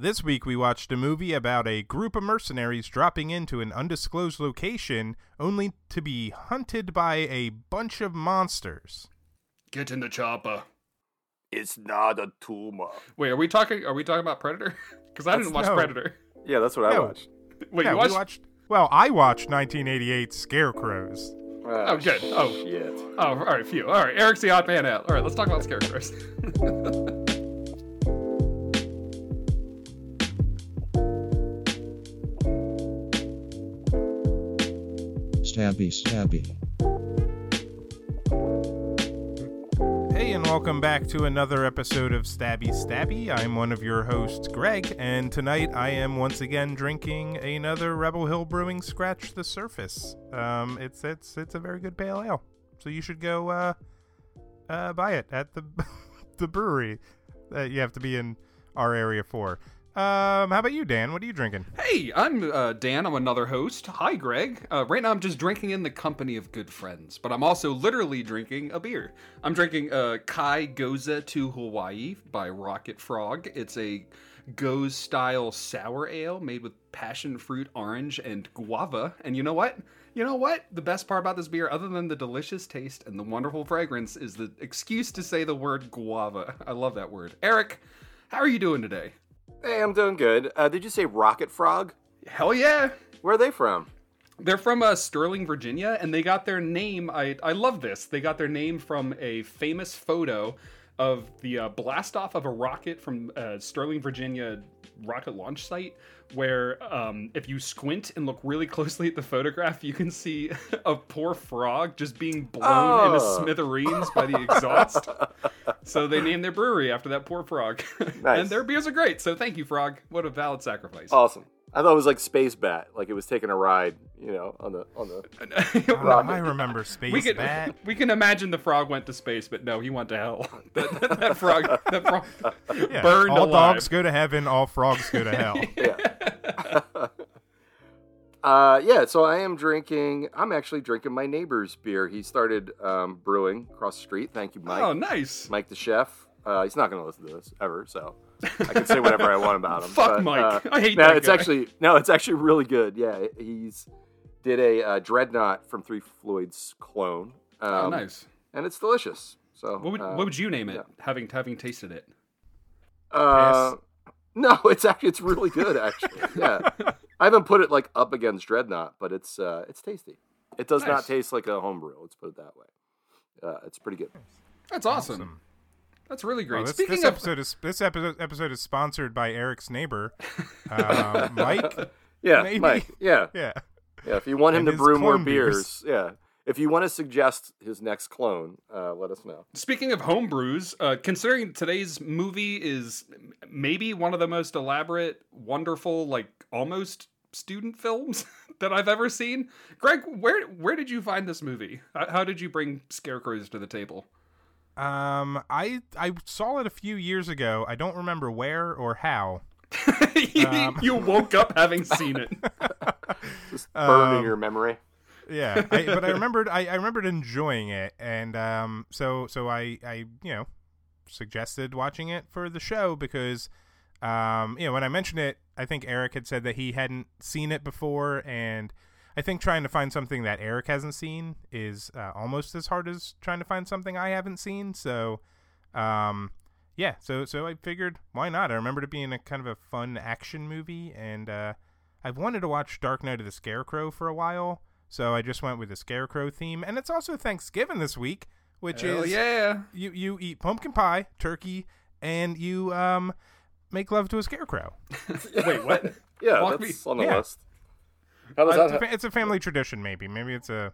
This week we watched a movie about a group of mercenaries dropping into an undisclosed location only to be hunted by a bunch of monsters. Get in the chopper. It's not a tumor. Wait, are we talking? Are we talking about Predator? Because I didn't watch no. Predator. Yeah, that's what I watched. Wait, yeah, you we watched? watched. Well, I watched 1988 Scarecrows. Oh, good. Oh. oh. shit. Oh, all right, phew. All right, Eric's the odd man out. All right, let's talk about scarecrows. Stabby. Hey, and welcome back to another episode of Stabby Stabby. I'm one of your hosts, Greg, and tonight I am once again drinking another Rebel Hill Brewing Scratch the Surface. Um, it's it's it's a very good pale ale, so you should go uh, uh, buy it at the the brewery that you have to be in our area for. Um, how about you, Dan? What are you drinking? hey, I'm uh, Dan. I'm another host. Hi, Greg. Uh, right now, I'm just drinking in the company of good friends, but I'm also literally drinking a beer. I'm drinking uh, Kai Goza to Hawaii by Rocket Frog. It's a Gose style sour ale made with passion fruit, orange, and guava. And you know what? You know what? The best part about this beer, other than the delicious taste and the wonderful fragrance, is the excuse to say the word guava. I love that word. Eric, how are you doing today? Hey, I'm doing good. Uh, did you say Rocket Frog? Hell yeah! Where are they from? They're from uh, Sterling, Virginia, and they got their name. I I love this. They got their name from a famous photo of the uh, blast off of a rocket from uh, Sterling, Virginia rocket launch site. Where um, if you squint and look really closely at the photograph, you can see a poor frog just being blown into Oh. smithereens by the exhaust. so they named their brewery after that poor frog, Nice. and their beers are great. So thank you, frog. What a valid sacrifice. Awesome. I thought it was like Space Bat, like it was taking a ride, you know, on the on the. I remember Space we can Bat. we can imagine the frog went to space, but no, he went to hell. that, that, that frog, that frog Yeah, burned all alive. dogs go to heaven, all frogs go to hell. Yeah. uh, yeah. So I am drinking. I'm actually drinking my neighbor's beer. He started um, brewing across the street. Thank you, Mike. Oh, nice. Mike the chef. Uh, he's not going to listen to this ever, so I can say whatever I want about him. Fuck but, Mike. uh, I hate no, that it's guy. actually no, it's actually really good. Yeah, he's did a uh, dreadnaught from Three Floyd's clone. Um, oh, nice. and it's delicious. So What would uh, what would you name it? yeah. Having having tasted it. Uh, no, it's actually it's really good. Actually, yeah. I haven't put it like up against Dreadnaught, but it's uh, it's tasty. It does Nice. not taste like a homebrew. Let's put it that way. Uh, it's pretty good. That's awesome. That's really great. Well, this, Speaking this of episode is this episode, episode is sponsored by Eric's neighbor, uh, Mike. Yeah, Maybe. Mike. Yeah, Yeah, yeah. If you want him And to brew more beers. beers, yeah. If you want to suggest his next clone, uh, let us know. Speaking of home brews, uh, considering today's movie is maybe one of the most elaborate, wonderful, like almost student films that I've ever seen, Greg, where where did you find this movie? How, how did you bring Scarecrows to the table? Um, I I saw it a few years ago. I don't remember where or how. Um. you woke up having seen it. Just burn in Um, your memory. Yeah, I, but I remembered I, I remembered enjoying it, and um, so so I I you know suggested watching it for the show because um, you know when I mentioned it, I think Eric had said that he hadn't seen it before, and I think trying to find something that Eric hasn't seen is uh, almost as hard as trying to find something I haven't seen. So, um, yeah, so so I figured why not? I remembered it being a kind of a fun action movie, and uh, I've wanted to watch Dark Night of the Scarecrow for a while, so I just went with the Scarecrow theme, and it's also Thanksgiving this week, which Hell is yeah. you you eat pumpkin pie, turkey, and you um make love to a scarecrow. Wait, what? Yeah, walk that's me- on the yeah. list. How does Uh, it's, that? a, it's a family tradition, maybe. Maybe it's a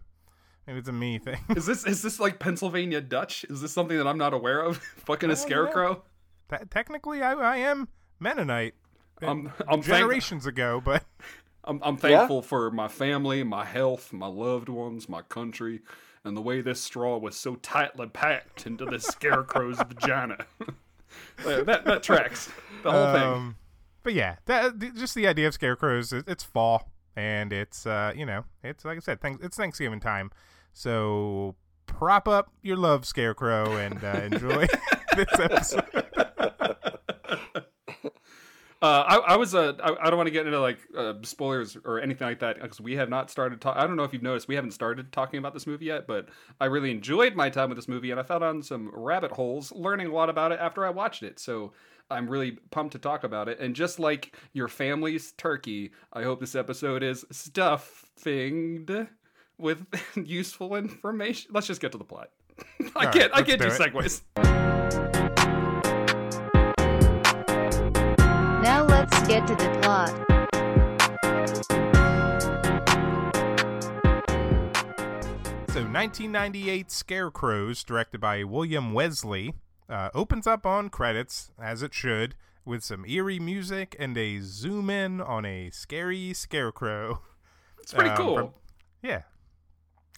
maybe it's a me thing. Is this is this like Pennsylvania Dutch? Is this something that I'm not aware of? Fucking a scarecrow? Te- Technically, I, I am Mennonite. I'm I'm thank- generations ago, but I'm, I'm thankful for my family, my health, my loved ones, my country, and the way this straw was so tightly packed into this scarecrow's vagina. That that tracks the whole thing. um, but yeah, that, just the idea of scarecrows. It, it's fall, and it's uh, you know, it's like I said, thanks, it's Thanksgiving time, so prop up your love, scarecrow, and uh, enjoy this episode. Uh, I, I was uh, I, I don't want to get into like uh, spoilers or anything like that because we have not started. Ta- I don't know if you've noticed we haven't started talking about this movie yet, but I really enjoyed my time with this movie and I fell down some rabbit holes, learning a lot about it after I watched it. So I'm really pumped to talk about it. And just like your family's turkey, I hope this episode is stuffinged with useful information. Let's just get to the plot. I All can't. right, I can't do do segues. Now let's get to the plot. So 1998 Scarecrows, directed by William Wesley, uh, opens up on credits, as it should, with some eerie music and a zoom in on a scary scarecrow. It's pretty Um, cool. from- yeah.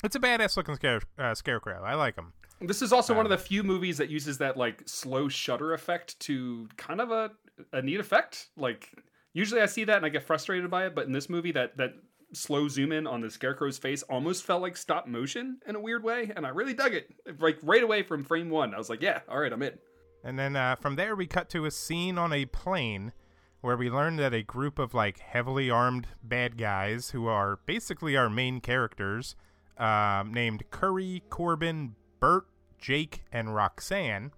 It's a badass looking scare, uh, scarecrow. I like him. This is also one Um, of the few movies that uses that like slow shutter effect to kind of a a neat effect. Like usually I see that and I get frustrated by it, but in this movie that that slow zoom in on the scarecrow's face almost felt like stop motion in a weird way, and I really dug it. Like right away from frame one, I was like, yeah, all right, I'm in. And then uh, from there, we cut to a scene on a plane where we learn that a group of like heavily armed bad guys, who are basically our main characters, um, named Curry, Corbin, Bert, Jake, and Roxanne,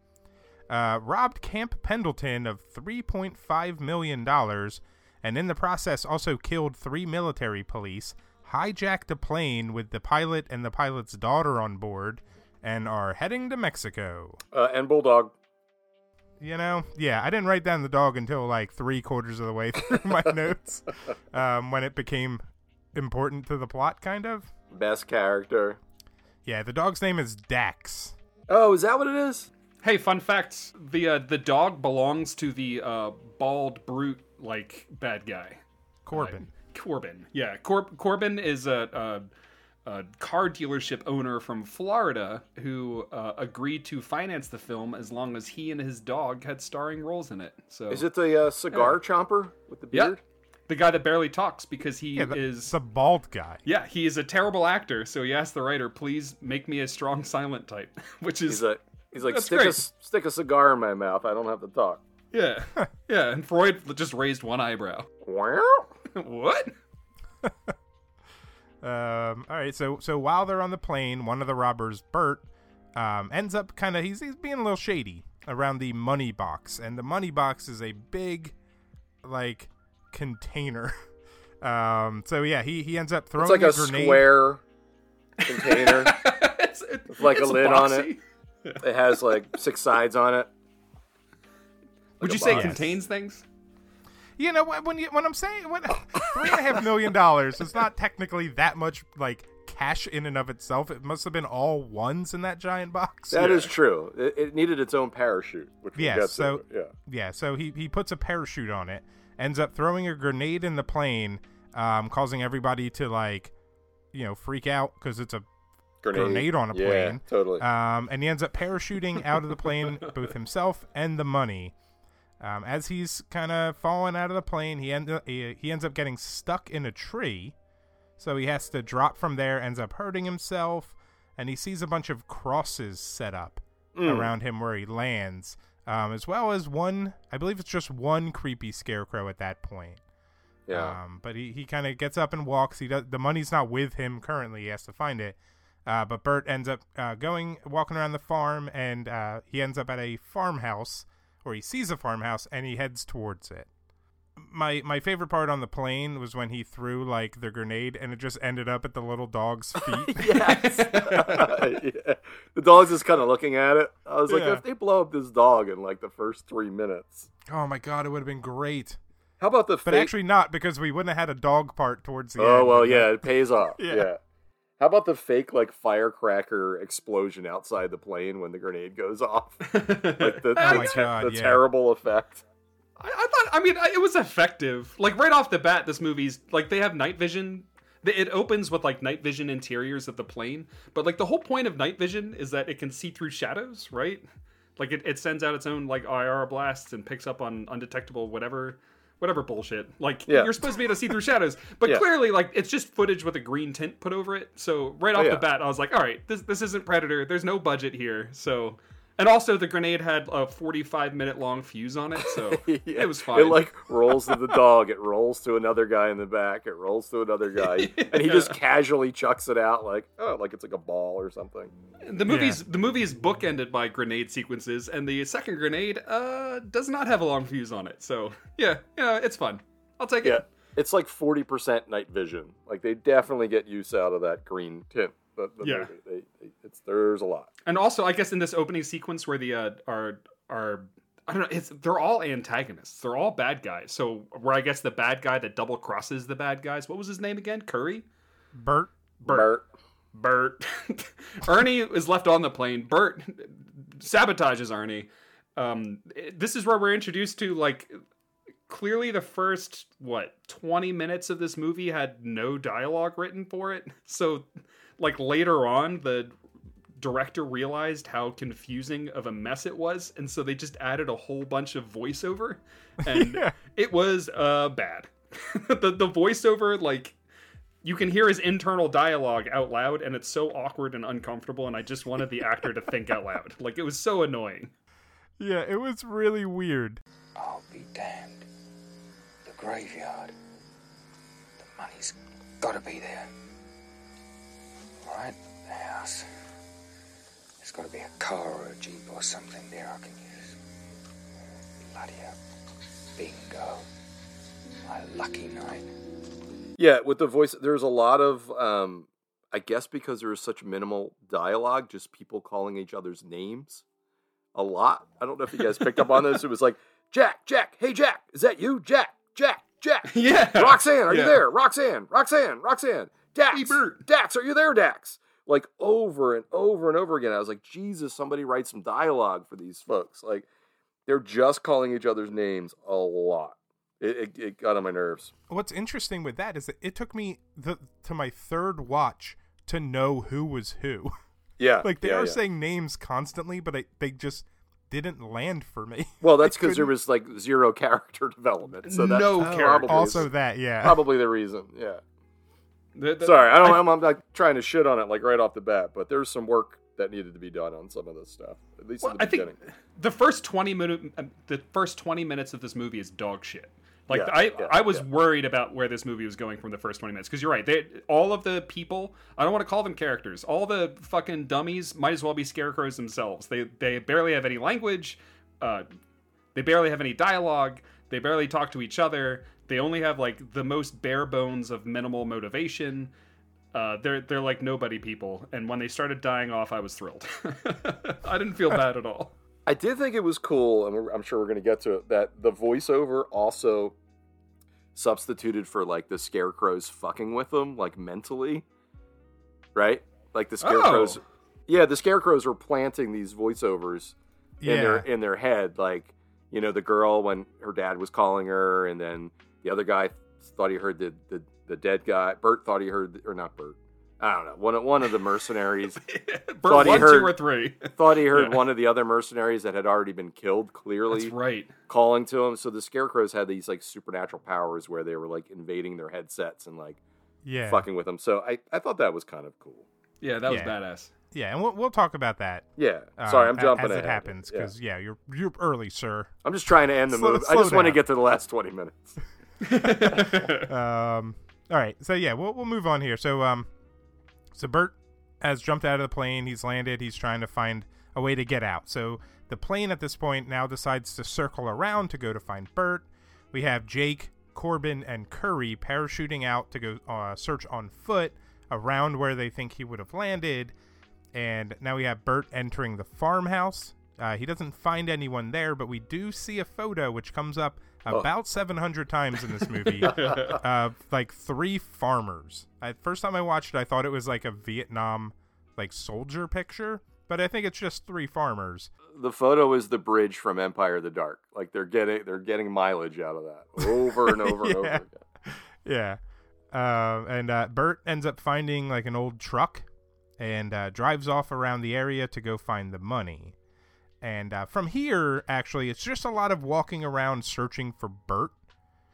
uh, robbed Camp Pendleton of $3.5 million, and in the process also killed three military police, hijacked a plane with the pilot and the pilot's daughter on board, and are heading to Mexico. Uh, and Bulldog. You know, yeah, I didn't write down the dog until like three quarters of the way through my notes, um, when it became important to the plot, kind of. Best character. Yeah, the dog's name is Dax. Oh, is that what it is? Hey, fun fact: the uh, the dog belongs to the uh, bald brute like bad guy. Corbin. Corbin. Yeah, Cor- Corbin is a, a, a car dealership owner from Florida who uh, agreed to finance the film as long as he and his dog had starring roles in it. So Is it the uh, cigar chomper with the Yeah. beard? the guy that barely talks because he Yeah, the, is the bald guy. yeah he is a terrible actor. So he asked the writer, "Please make me a strong silent type," which is He's like, he's like, That's stick a, stick a cigar in my mouth. I don't have to talk. Yeah yeah. And Freud just raised one eyebrow. What? Um, all right, so so while they're on the plane, one of the robbers, Bert, um, ends up kind of he's he's being a little shady around the money box, and the money box is a big, like, container. Um, so yeah, he he ends up throwing It's like a grenade. square container. it's, it- like a it's lid on it. it has like six sides on it. Would you say it box. contains things? You know when when, you, when I'm saying when three and a half million dollars is not technically that much like cash in and of itself. It must have been all ones in that giant box. That is true. It, it needed its own parachute, which Yeah, so- to. Yeah. Yeah, so he, he puts a parachute on it, ends up throwing a grenade in the plane, um, causing everybody to like, you know, freak out because it's a Grenade, grenade on a yeah, plane. Totally. Um, and he ends up parachuting out of the plane, both himself and the money. Um, as he's kind of falling out of the plane, he, end he, he ends up getting stuck in a tree. So he has to drop from there, ends up hurting himself, and he sees a bunch of crosses set up Mm. around him where he lands, um, as well as one, I believe it's just one creepy scarecrow at that point. yeah. Um, but he, he kind of gets up and walks. He does the money's not with him currently. He has to find it. Uh, but Bert ends up uh, going walking around the farm, and uh, he ends up at a farmhouse, or he sees a farmhouse, and he heads towards it. My my favorite part on the plane was when he threw like the grenade, and it just ended up at the little dog's feet. yes. yeah. The dog's just kind of looking at it. I was like, Yeah. if they blow up this dog in like the first three minutes, oh my god, it would have been great. how about the But actually, not because we wouldn't have had a dog part towards the oh, end. oh well, yeah, it pays off. Yeah. yeah. How about the fake like firecracker explosion outside the plane when the grenade goes off? Like the, Oh the, my te- God, the yeah. terrible effect. I, I thought. I mean, I, it was effective. Like right off the bat, this movie's like they have night vision. It opens with like night vision interiors of the plane, but like the whole point of night vision is that it can see through shadows, right? Like it, it sends out its own like IR blasts and picks up on undetectable whatever whatever bullshit. Like Yeah. you're supposed to be able to see through shadows, but Yeah. clearly like it's just footage with a green tint put over it. So right off Oh, yeah. the bat, I was like, all right, this this isn't Predator. There's no budget here, so And also, the grenade had a 45 minute long fuse on it, so Yeah. it was fine. It like rolls to the dog. It rolls to another guy in the back. It rolls to another guy, and he just casually chucks it out like oh, like it's like a ball or something. the movie's the movie is bookended by grenade sequences, and the second grenade uh does not have a long fuse on it. So yeah, yeah, it's fun. I'll take Yeah, it. it's like forty percent night vision. Like they definitely get use out of that green tint. The, the Yeah. movie. They, they, it's there's a lot. And also, I guess in this opening sequence where the uh, are are I don't know, it's they're all antagonists. They're all bad guys. So where I guess the bad guy that double crosses the bad guys. What was his name again? Curry. Bert. Bert. Bert. Ernie is left on the plane. Bert sabotages Ernie. Um, this is where we're introduced to like clearly the first what 20 minutes of this movie had no dialogue written for it. So like later on the director realized how confusing of a mess it was and so they just added a whole bunch of voiceover and Yeah. it was uh bad. the the voiceover like you can hear his internal dialogue out loud and it's so awkward and uncomfortable and i just wanted the actor to think out loud like it was so annoying Yeah, it was really weird. I'll be damned. The graveyard. The money's gotta be there. Alright, the house. There's gotta be a car or a jeep or something there I can use. Bloody hell. Bingo. My lucky night. Yeah, with the voice, there's a lot of, um, I guess because there is such minimal dialogue, just people calling each other's names a lot. I don't know if you guys picked up on this. It was like, Jack, Jack, hey, Jack, is that you? Jack, Jack, Jack. yeah Roxanne, are Yeah. you there? Roxanne, Roxanne, Roxanne. Dax, Hey, Bert. Dax, are you there, Dax? Like over and over and over again. I was like, Jesus, somebody write some dialogue for these folks. Like, they're just calling each other's names a lot. It, it, it got on my nerves. What's interesting with that is that it took me the, to my third watch to know who was who. Yeah. like they yeah, are yeah. saying names constantly, but I, they just didn't land for me. Well, that's because there was like zero character development. So that's No Oh, character. probably also that, yeah. probably the reason. Yeah. The- the- Sorry, I don't. I- I'm, I'm not trying to shit on it like right off the bat, but there's some work that needed to be done on some of this stuff. At least well, in the I think the first 20 minute uh, the first 20 minutes of this movie is dog shit like Yeah, I, yeah, I was yeah. worried about where this movie was going from the first 20 minutes because you're right they all of the people i don't want to call them characters all the fucking dummies might as well be scarecrows themselves they they barely have any language uh, they barely have any dialogue they barely talk to each other they only have like the most bare bones of minimal motivation uh, they're they're like nobody people, and when they started dying off, I was thrilled. I didn't feel bad at all. I did think it was cool, and we're, I'm sure we're going to get to it. That the voiceover also substituted for like the scarecrows fucking with them, like mentally, right? Like the scarecrows. Oh. Yeah, the scarecrows were planting these voiceovers in their in their head, like you know the girl when her dad was calling her, and then the other guy thought he heard the the, the dead guy. Bert thought he heard, or not Bert. I don't know. One of- one of the mercenaries Bert, Thought he one, heard- two, or three. thought he heard Yeah. one of the other mercenaries that had already been killed. Clearly, That's right. calling to him. So the scarecrows had these like supernatural powers where they were like invading their headsets and like yeah. fucking with them. So I, I thought that was kind of cool. Yeah, that was Yeah. badass. Yeah, and we'll, we'll talk about that. Yeah. uh, Sorry, I'm a- jumping as ahead. it happens Yeah. because yeah. you're you're early, sir. I'm just trying to end the Slow- movie. I slow just want to get to the last 20 minutes. um, all right, so yeah, we'll we'll move on here. So um, so Bert has jumped out of the plane. He's landed. He's trying to find a way to get out. So the plane at this point now decides to circle around to go to find Bert. We have Jake, Corbin, and Curry parachuting out to go uh, search on foot around where they think he would have landed. And now we have Bert entering the farmhouse. Uh, he doesn't find anyone there, but we do see a photo which comes up about 700 times in this movie of like three farmers. I, first time I watched it, I thought it was like a Vietnam like soldier picture, but I think it's just three farmers. The photo is the bridge from Empire of the Dark. Like they're getting they're getting mileage out of that over and over and over Yeah. again. Yeah. Uh, and uh, Bert ends up finding like an old truck and uh, drives off around the area to go find the money. And uh, from here, actually, it's just a lot of walking around searching for Bert.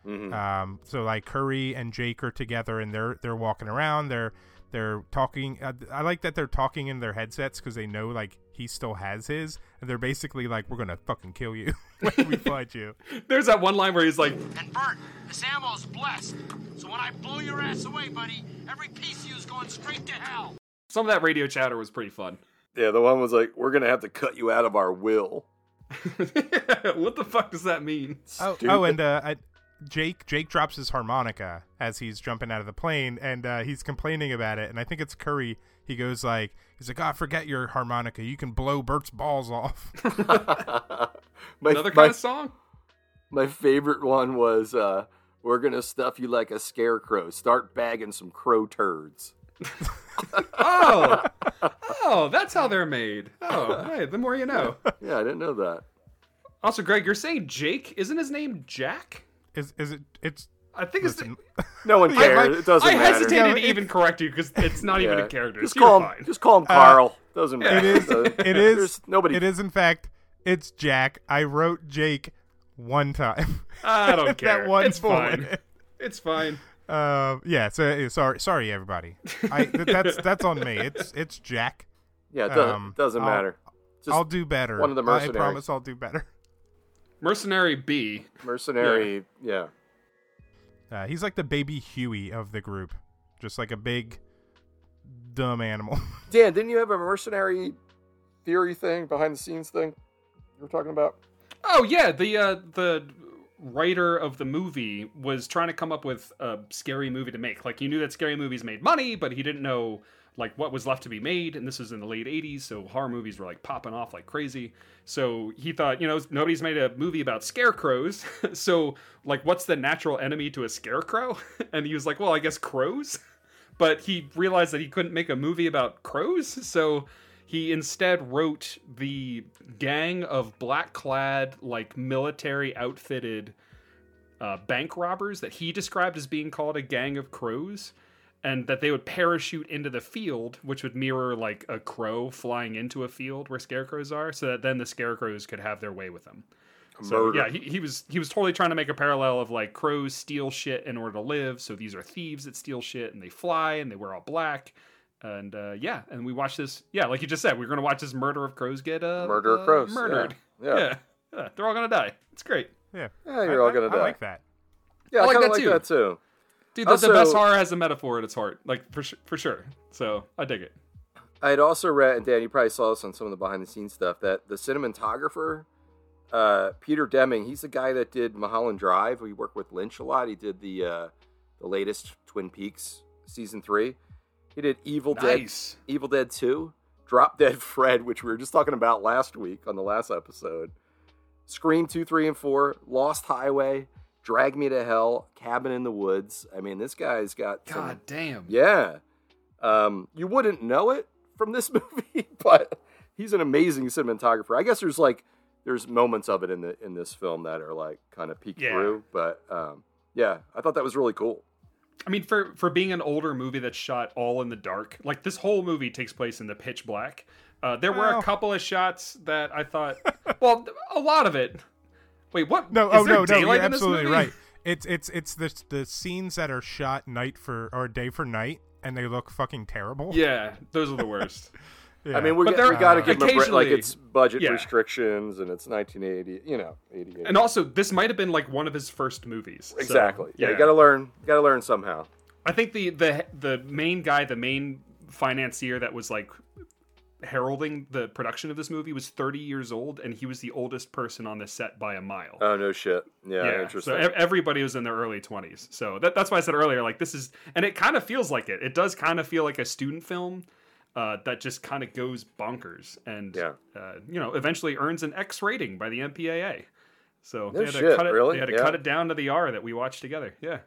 Mhm. Um, so like Curry and Jake are together, and they're they're walking around. They're they're talking. Uh, I like that they're talking in their headsets because they know like he still has his, and they're basically like, "We're gonna fucking kill you when we find you." There's that one line where he's like, And Bert, this ammo's blessed. So when I blow your ass away, buddy, every piece of you's going straight to hell. some of that radio chatter was pretty fun. Yeah, the one was like, "We're gonna have to cut you out of our will." what the fuck does that mean? Oh, oh, and uh, I, Jake Jake drops his harmonica as he's jumping out of the plane, and uh, he's complaining about it. And I think it's Curry. He goes like, he's like, "Ah, forget your harmonica. You can blow Bert's balls off." my, Another my, kind of song? my favorite one was, uh, "We're gonna stuff you like a scarecrow. Start bagging some crow turds." Oh, oh, that's how they're made. Oh, hey, the more you know. Yeah, I didn't know that. Also, Greg, you're saying Jake? Isn't his name Jack? is is it? It's I think it's. listen. No one I, cares. it doesn't I matter. hesitated No, to even correct you because it's not even a character. Just so call him. fine. Just call him uh, Carl. doesn't matter. It is. It is. There's nobody. It is in fact. It's Jack. I wrote Jake one time. I don't care. that one it's fine. It's fine. Uh, yeah. So uh, sorry, sorry everybody. I th- that's that's on me. It's it's Jack. Yeah, it doesn't, um, doesn't I'll- matter. Just I'll do better. one of the I promise I'll do better. Mercenary B. mercenary. Yeah. Uh, he's like the baby Huey of the group, just like a big, dumb animal. Dan, didn't you have a mercenary theory thing, behind the scenes thing you were talking about? Oh yeah, the uh, the writer of the movie was trying to come up with a scary movie to make. Like he knew that scary movies made money, but he didn't know like what was left to be made. And this was in the late '80s, so horror movies were like popping off like crazy. So he thought, you know, nobody's made a movie about scarecrows. so like, what's the natural enemy to a scarecrow? and he was like, well, I guess crows. But he realized that he couldn't make a movie about crows, so he instead wrote the gang of black clad, like military outfitted uh, bank robbers that he described as being called a gang of crows, and that they would parachute into the field, which would mirror like a crow flying into a field where scarecrows are, so that then the scarecrows could have their way with them. So yeah, he, he was he was totally trying to make a parallel of like crows steal shit in order to live. So these are thieves that steal shit and they fly and they wear all black. And uh, yeah, and we watch this. Yeah, like you just said, we're gonna watch this murder of crows get uh, Murder of uh, crows, murdered. yeah. Yeah. yeah, Yeah, they're all gonna die. It's great, yeah. Yeah, you're all gonna I, die. I like that. Yeah, I I, like kind that like too. that too. dude. The, Also- the best horror has a metaphor at its heart, like for su- for sure. So I dig it. I had also read, and Dan, you probably saw this on some of the behind the scenes stuff, that the cinematographer, uh, Peter Deming, he's the guy that did Mulholland Drive. We worked with Lynch a lot. He did the uh, the latest Twin Peaks season three. He did Evil Nice. Dead, Evil Dead Two, Drop Dead Fred, which we were just talking about last week on the last episode. Scream two, three, and four, Lost Highway, Drag Me to Hell, Cabin in the Woods. I mean, this guy's got some- God damn. yeah. Um, you wouldn't know it from this movie, but he's an amazing cinematographer. I guess there's like there's moments of it in the in this film that are like kind of peek Yeah. through, but um, yeah, I thought that was really cool. I mean, for for being an older movie that's shot all in the dark, like this whole movie takes place in the pitch black. Uh, there were Well. a couple of shots that I thought, well, a lot of it. Wait, what? No, is oh no, no, you're absolutely right. It's it's it's the the scenes that are shot night for or day for night, and they look fucking terrible. Yeah, those are the worst. Yeah. I mean, we, But got- there- we got to give him a break. Like it's budget yeah. restrictions and it's 1980, you know, 88. and also, this might have been like one of his first movies. so, exactly. yeah, you got to learn. Got to learn somehow. I think the the the main guy, the main financier that was like heralding the production of this movie was 30 years old and he was the oldest person on the set by a mile. Oh no shit. Yeah, yeah, interesting. so e- everybody was in their early 20s. So that, that's why I said earlier like this is and it kind of feels like it. It does kind of feel like a student film. Uh, that just kind of goes bonkers and Yeah. uh, you know eventually earns an X rating by the MPAA. So No they had to cut it. really? They had to Yeah. cut it down to the R that we watched together. Yeah.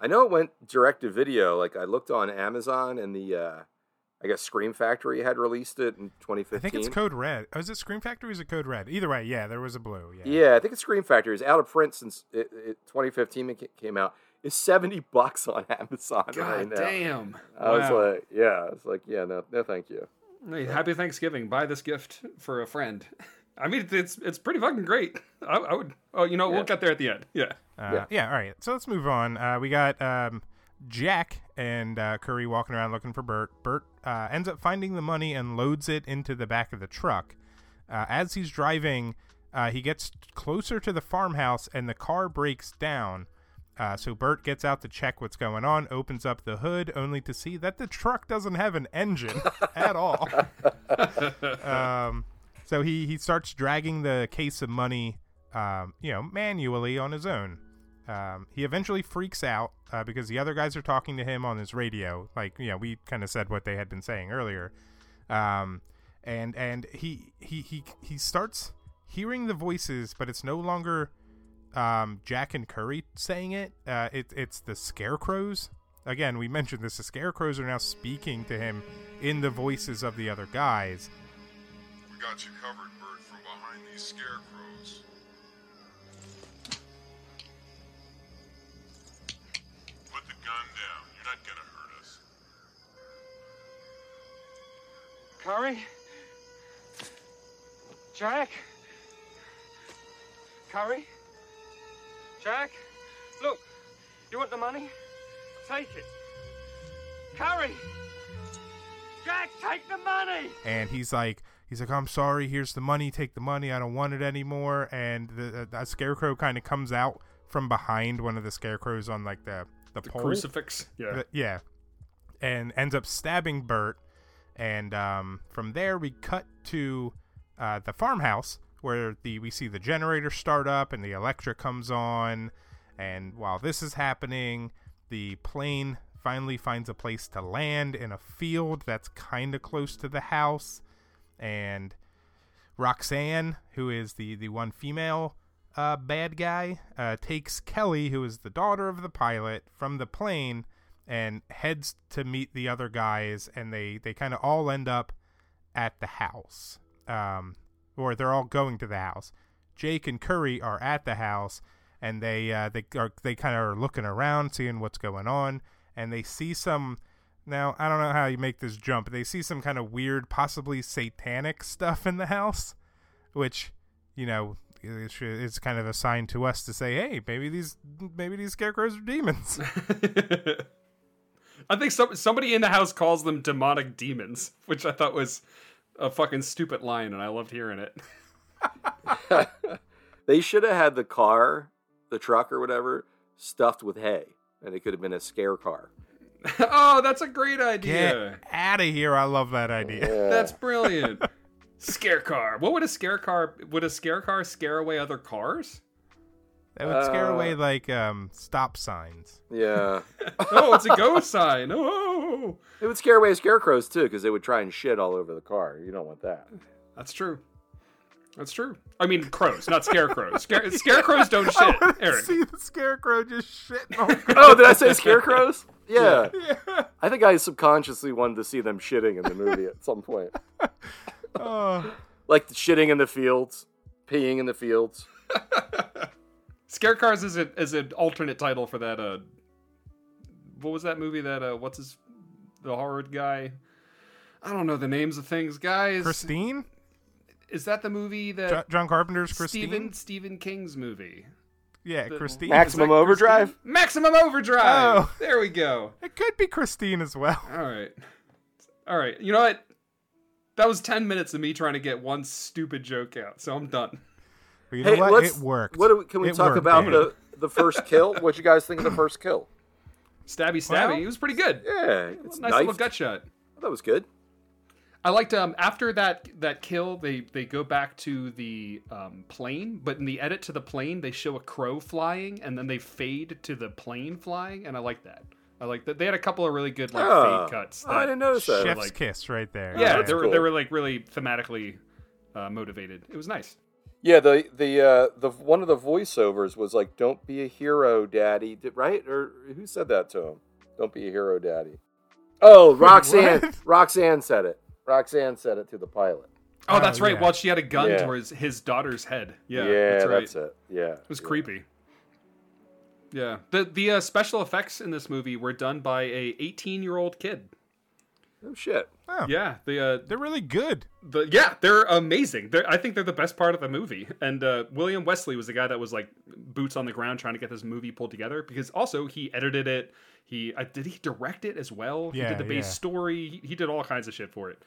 I know it went direct to video. Like I looked on Amazon and the uh I guess Scream Factory had released it in 2015. I think it's Code Red. Oh, is it Scream Factory? or Is it Code Red? Either way, yeah, there was a blue. Yeah. Yeah, I think it's Scream Factory. It's out of print since it, it, 2015 it came out. It's 70 bucks on Amazon right God now. damn. I was like, yeah, it's like, yeah, no, no, thank you. Hey, happy Thanksgiving. Buy this gift for a friend. I mean, it's it's pretty fucking great. I, I would. Oh, you know, Yeah. we'll get there at the end. Yeah. Uh, Yeah. yeah. All right. So let's move on. Uh, we got um, Jack and uh, Curry walking around looking for Bert. Bert uh, ends up finding the money and loads it into the back of the truck. Uh, as he's driving, uh, he gets closer to the farmhouse and the car breaks down. Uh, so Bert gets out to check what's going on, opens up the hood, only to see that the truck doesn't have an engine at all. um, so he, he starts dragging the case of money, um, you know, manually on his own. Um, he eventually freaks out uh, because the other guys are talking to him on his radio. Like, you know, we kind of said what they had been saying earlier. Um, and and he, he he he starts hearing the voices, but it's no longer um, Jack and Curry saying it. Uh, it it's the scarecrows. Again, we mentioned this. The scarecrows are now speaking to him in the voices of the other guys. We got you covered, Bert, from behind these scarecrows. Put the gun down. You're not gonna hurt us. Curry? Jack? Curry? Jack? Look, you want the money? Take it. Curry! Jack, take the money! and he's like he's like i'm sorry here's the money take the money i don't want it anymore and the, the, scarecrow kind of comes out from behind one of the scarecrows on like the the, The pole crucifix. Yeah. The- yeah and ends up stabbing bert and um, from there we cut to uh, the farmhouse where the we see the generator start up and the electric comes on. And while this is happening the plane finally finds a place to land in a field that's kind of close to the house. And roxanne who is the the one female uh, bad guy uh, takes kelly who is the daughter of the pilot from the plane and heads to meet the other guys and they they kind of all end up at the house. Um, or they're all going to the house. Jake and curry are at the house and they uh, they are they kind of are looking around seeing what's going on and they see some now i don't know how you make this jump they see some kind of weird possibly satanic stuff in the house which you know it's kind of a sign to us to say hey maybe these maybe these scarecrows are demons. I think some, somebody in the house calls them demonic demons, which I thought was a fucking stupid line, and I loved hearing it. They should have had the car, the truck or whatever, stuffed with hay, and it could have been a scare car. oh, that's a great idea! get idea. out of here i love that idea That's brilliant. scare car. What would a scare car? Would a scare car scare away other cars? that would scare Uh, away like um stop signs Yeah, Oh, it's a go sign. Oh, it would scare away scarecrows too, because they would try and shit all over the car. You don't want that. that's true. That's true. I mean, crows, not scarecrows. Scare- scarecrows don't shit, Eric. see the scarecrow just shitting on Oh, did I say scarecrows? Yeah. I think I subconsciously wanted to see them shitting in the movie at some point. oh. Like shitting in the fields, peeing in the fields. Scare cars is a is an alternate title for that. Uh, what was that movie? That uh, what's his the horror guy? I don't know the names of things, guys. christine Is that the movie that john carpenter's christine Stephen Stephen King's movie? yeah the- christine Maximum Overdrive? Christine? Maximum Overdrive. Oh. There we go. it could be christine as well All right. All right. You know what? That was 10 minutes of me trying to get one stupid joke out, so I'm done. But you know Hey, what it worked What do we, can we It talk worked, about Dan. the the first kill? What you guys think of the first kill? Stabby stabby. Well- it was pretty good. Yeah, it's a nice little knifed. gut shot. That was good. I liked um after that that kill they they go back to the um, plane, but in the edit to the plane they show a crow flying and then they fade to the plane flying, and I like that. I like that they had a couple of really good like Oh. fade cuts. Oh, I didn't notice that. chef's like- kiss right there Yeah, that's they were cool. they were like really thematically uh, motivated. It was nice. Yeah, the the uh, the one of the voiceovers was like, "Don't be a hero, Daddy." Did, right? Or who said that to him? Don't be a hero, Daddy. Oh, Roxanne. what? Roxanne said it. Roxanne said it to the pilot. Oh, Oh, that's right. yeah. Well, she had a gun Yeah. towards his daughter's head. Yeah, Yeah, that's right. that's it. Yeah, It was creepy. Yeah. The the uh, special effects in this movie were done by a 18 year old kid. Oh shit. Oh, Yeah, the uh, they're really good. the yeah, they're amazing. They're, I think they're the best part of the movie. And uh, William Wesley was the guy that was like boots on the ground trying to get this movie pulled together because also he edited it. He uh, did he direct it as well. he did the base yeah. story. He, he did all kinds of shit for it.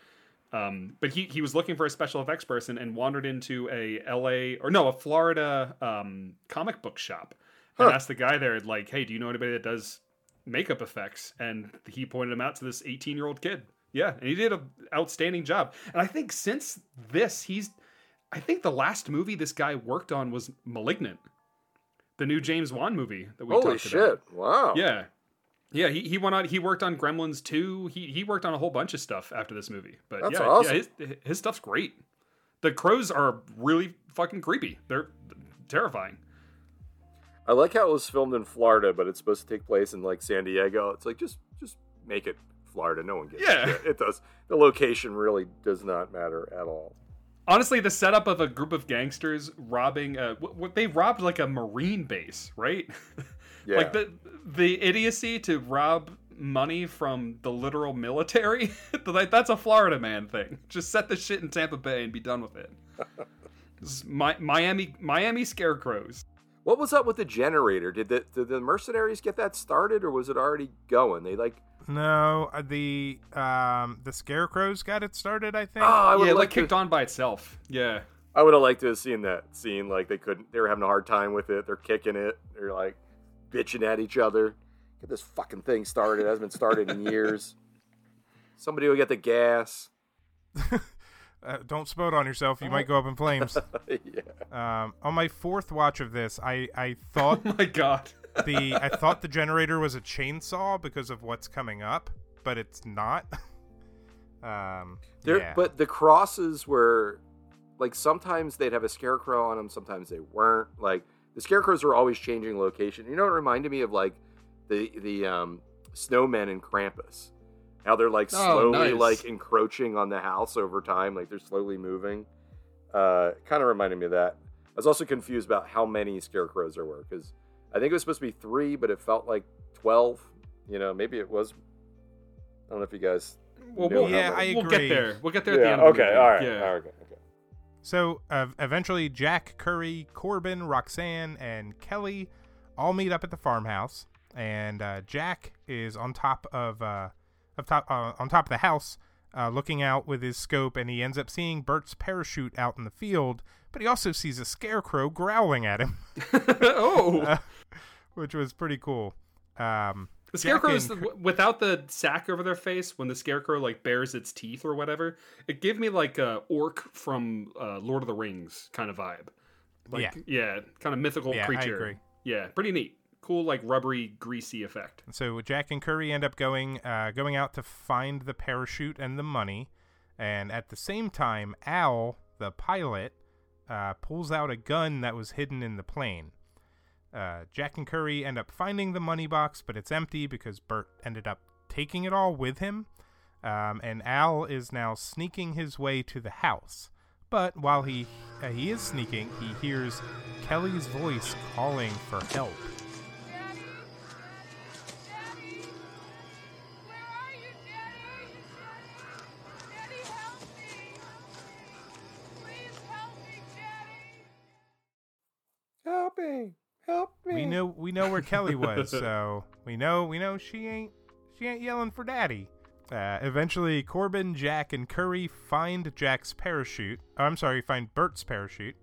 Um, but he, he was looking for a special effects person and wandered into a L.A. or no a Florida um, comic book shop and Huh. asked the guy there like, "Hey, do you know anybody that does makeup effects?" And he pointed him out to this 18 year old kid. Yeah, and he did an outstanding job. And I think since this, he's I think the last movie this guy worked on was *Malignant*, the new James Wan movie that we Holy talked shit! about. Wow. Yeah. Yeah, he, he went on. He worked on Gremlins 2. He he worked on a whole bunch of stuff after this movie. But That's yeah, awesome. yeah, his, his stuff's great. The crows are really fucking creepy. They're terrifying. I like how it was filmed in Florida, but it's supposed to take place in like San Diego. It's like just just make it Florida. No one gives Yeah. a shit. It does. The location really does not matter at all. Honestly, the setup of a group of gangsters robbing uh what, they robbed like a marine base, right? Yeah. like the the idiocy to rob money from the literal military. like that's a Florida man thing. Just set the shit in Tampa Bay and be done with it. Mi- Miami Miami scarecrows. What was up with the generator? Did the did the mercenaries get that started, or was it already going? They like No, uh, the um the scarecrows got it started. I think. oh, I yeah, have like liked to, kicked on by itself. Yeah. I would have liked to have seen that scene. Like they couldn't. They were having a hard time with it. They're kicking it. They're like bitching at each other. Get this fucking thing started. It hasn't been started in years. Somebody will get the gas. Uh, don't spout on yourself. You might go up in flames. yeah. Um, on my fourth watch of this, I I thought Oh my god. the I thought the generator was a chainsaw because of what's coming up, but it's not. um, There, yeah. but the crosses were like sometimes they'd have a scarecrow on them, sometimes they weren't. Like the scarecrows were always changing location. You know, it reminded me of like the the um, snowmen in Krampus. How they're like Oh, slowly nice. like encroaching on the house over time, like they're slowly moving. Uh, kind of reminded me of that. I was also confused about how many scarecrows there were because I think it was supposed to be three, but it felt like twelve. You know, maybe it was. I don't know if you guys. Well, we'll, Yeah, many- I we'll get there. We'll get there at the yeah. end. Of the Okay. All right. Yeah. All right. Okay. So uh, eventually, Jack, Curry, Corbin, Roxanne, and Kelly all meet up at the farmhouse, and uh, Jack is on top of uh, of top uh, on top of the house, uh, looking out with his scope, and he ends up seeing Bert's parachute out in the field, but he also sees a scarecrow growling at him, oh, uh, which was pretty cool. Um, the scarecrow is and- without the sack over their face when the scarecrow like bares its teeth or whatever. It gave me like a orc from uh, Lord of the Rings kind of vibe. Like, Yeah. yeah, kind of mythical Yeah, I creature. agree. Yeah, pretty neat. Cool, like rubbery, greasy effect. So Jack and Curry end up going uh, going out to find the parachute and the money, and at the same time, Al, the pilot, uh, pulls out a gun that was hidden in the plane. Uh, Jack and Curry end up finding the money box, but it's empty because Bert ended up taking it all with him. Um, and Al is now sneaking his way to the house. But while he uh, he is sneaking, he hears Kelly's voice calling for help. Help me! we know we know where Kelly was, so we know we know she ain't she ain't yelling for daddy. Uh, eventually, Corbin, Jack, and Curry find Jack's parachute. oh, I'm sorry, find Bert's parachute.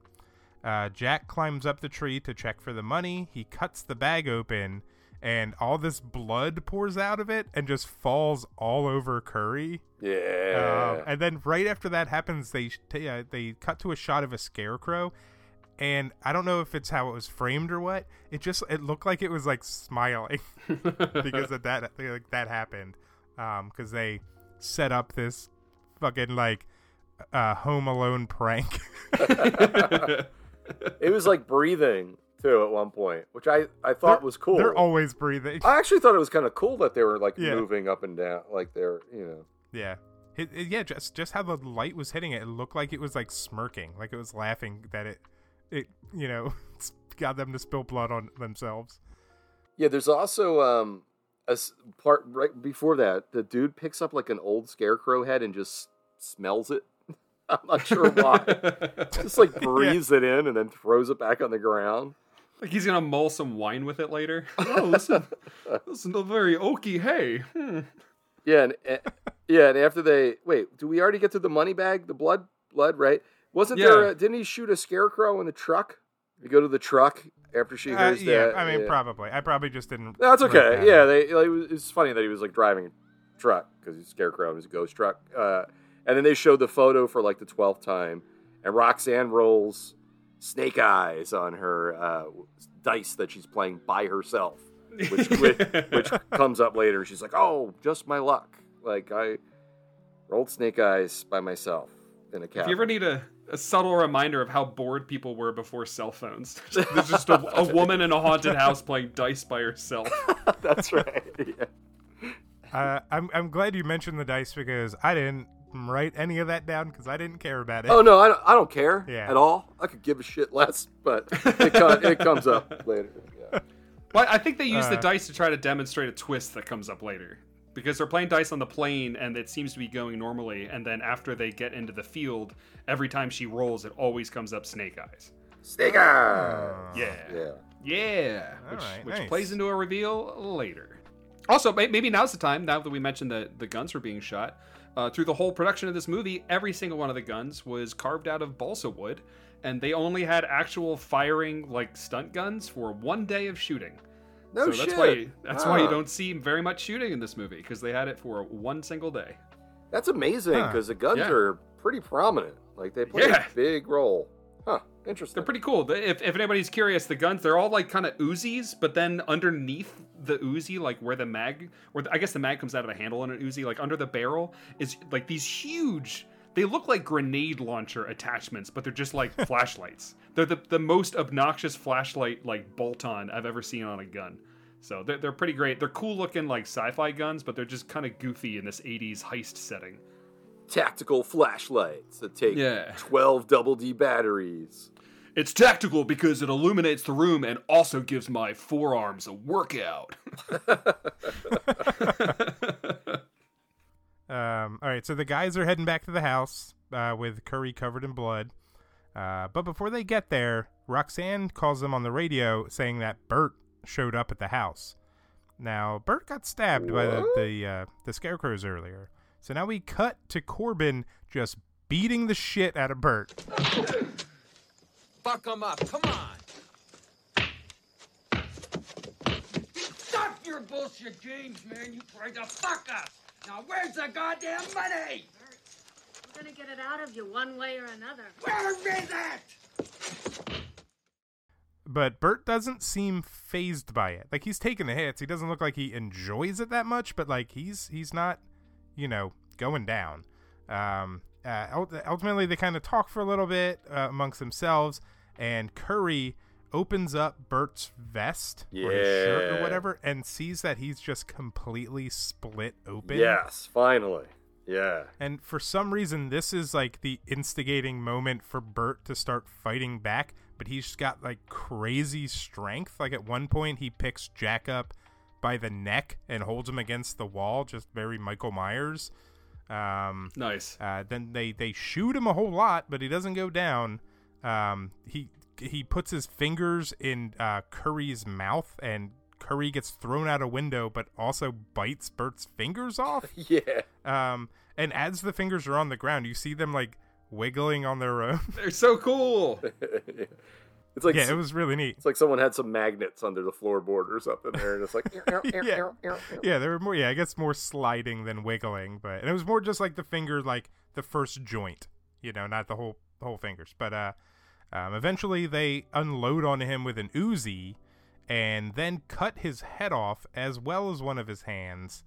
Uh, Jack climbs up the tree to check for the money. He cuts the bag open, and all this blood pours out of it and just falls all over Curry. Yeah. Um, and then right after that happens, they t- uh, they cut to a shot of a scarecrow, and I don't know if it's how it was framed or what. It just it looked like it was like smiling because of that like that happened. Um, because they set up this fucking like uh Home Alone prank. it was like breathing too at one point, which I I thought was cool. They're always breathing. I actually thought it was kind of cool that they were like Yeah. moving up and down, like they're you know. Yeah. It, it- yeah, just just how the light was hitting it, it looked like it was like smirking, like it was laughing that it, it you know, got them to spill blood on themselves. Yeah, there's also um, as part right before that, the dude picks up like an old scarecrow head and just smells it. I'm not sure why. just like breathes it in and then throws it back on the ground. Like he's gonna mull some wine with it later. Oh, listen, listen to very oaky hay. Hmm. Yeah, and, and yeah, and after they wait, do we already get to the money bag, the blood, blood, right? Wasn't there? A, didn't he shoot a scarecrow in the truck? You go to the truck after she Uh, yeah, that. I mean, yeah. probably. I probably just didn't. No, That's okay. that Yeah, they like, it was, it's funny that he was like driving a truck because he's a scarecrow and he's a ghost truck. Uh, and then they showed the photo for like the twelfth time, and Roxanne rolls snake eyes on her uh, dice that she's playing by herself, which which, which comes up later. She's like, "Oh, just my luck. Like I rolled snake eyes by myself in a If you ever need a, a subtle reminder of how bored people were before cell phones, there's just a, a woman in a haunted house playing dice by herself. That's right. Yeah. Uh, I'm I'm glad you mentioned the dice because I didn't write any of that down because I didn't care about it. Oh no, I don't, I don't care Yeah. at all. I could give a shit less, but it, co- it comes up later. Yeah. Well, I think they use the Uh, dice to try to demonstrate a twist that comes up later. Because they're playing dice on the plane and it seems to be going normally, and then after they get into the field, every time she rolls, it always comes up snake eyes. Snake eyes. Yeah. Yeah. Yeah. All Which, right, which nice. plays into a reveal later. Also, maybe now's the time, now that we mentioned that the guns were being shot, uh, through the whole production of this movie, every single one of the guns was carved out of balsa wood, and they only had actual firing, like stunt guns, for one day of shooting. No so shit. that's why that's why you don't see very much shooting in this movie because they had it for one single day. That's amazing Huh. because the guns Yeah. are pretty prominent. Like they play Yeah. a big role. Huh. Interesting. They're pretty cool. If, if anybody's curious, the guns they're all like kind of Uzis, but then underneath the Uzi, like where the mag, where the, I guess the mag comes out of the handle on an Uzi, like under the barrel, is like these huge. They look like grenade launcher attachments, but they're just like flashlights. They're the, the most obnoxious flashlight like bolt on I've ever seen on a gun. So they're, they're pretty great. They're cool looking like sci-fi guns, but they're just kind of goofy in this 80s heist setting. Tactical flashlights that take Yeah. 12 double D batteries. It's tactical because it illuminates the room and also gives my forearms a workout. Um, all right, so the guys are heading back to the house uh, with Curry covered in blood. Uh, but before they get there, Roxanne calls them on the radio saying that Bert showed up at the house. Now, Bert got stabbed by the the, uh, the scarecrows earlier. So now we cut to Corbin just beating the shit out of Bert. Fuck him up. Come on. Stop your bullshit games, man. You tried to fuck us. Now, where's the goddamn money? We're gonna get it out of you one way or another. Where is it? But Bert doesn't seem phased by it. Like he's taking the hits. He doesn't look like he enjoys it that much, but like he's he's not, you know, going down. Um, uh, ultimately, they kind of talk for a little bit uh, amongst themselves, and Curry opens up Bert's vest or his shirt or whatever, and sees that he's just completely split open. Yes, finally. Yeah. And for some reason, this is like the instigating moment for Bert to start fighting back. But he's got like crazy strength. Like at one point, he picks Jack up by the neck and holds him against the wall, just very Michael Myers. Um, nice. uh, then they they shoot him a whole lot, but he doesn't go down. Um, he he puts his fingers in uh, Curry's mouth, and Curry gets thrown out a window, but also bites Bert's fingers off. Yeah. Um, and as the fingers are on the ground, you see them like wiggling on their own. They're so cool. It's like yeah, it was really neat. it's like someone had some magnets under the floorboard or something there, and it's like yeah, yeah, there were more. Yeah, I guess more sliding than wiggling, but and it was more just like the finger, like the first joint, you know, not the whole whole fingers. But uh, um, eventually they unload on him with an Uzi, and then cut his head off as well as one of his hands.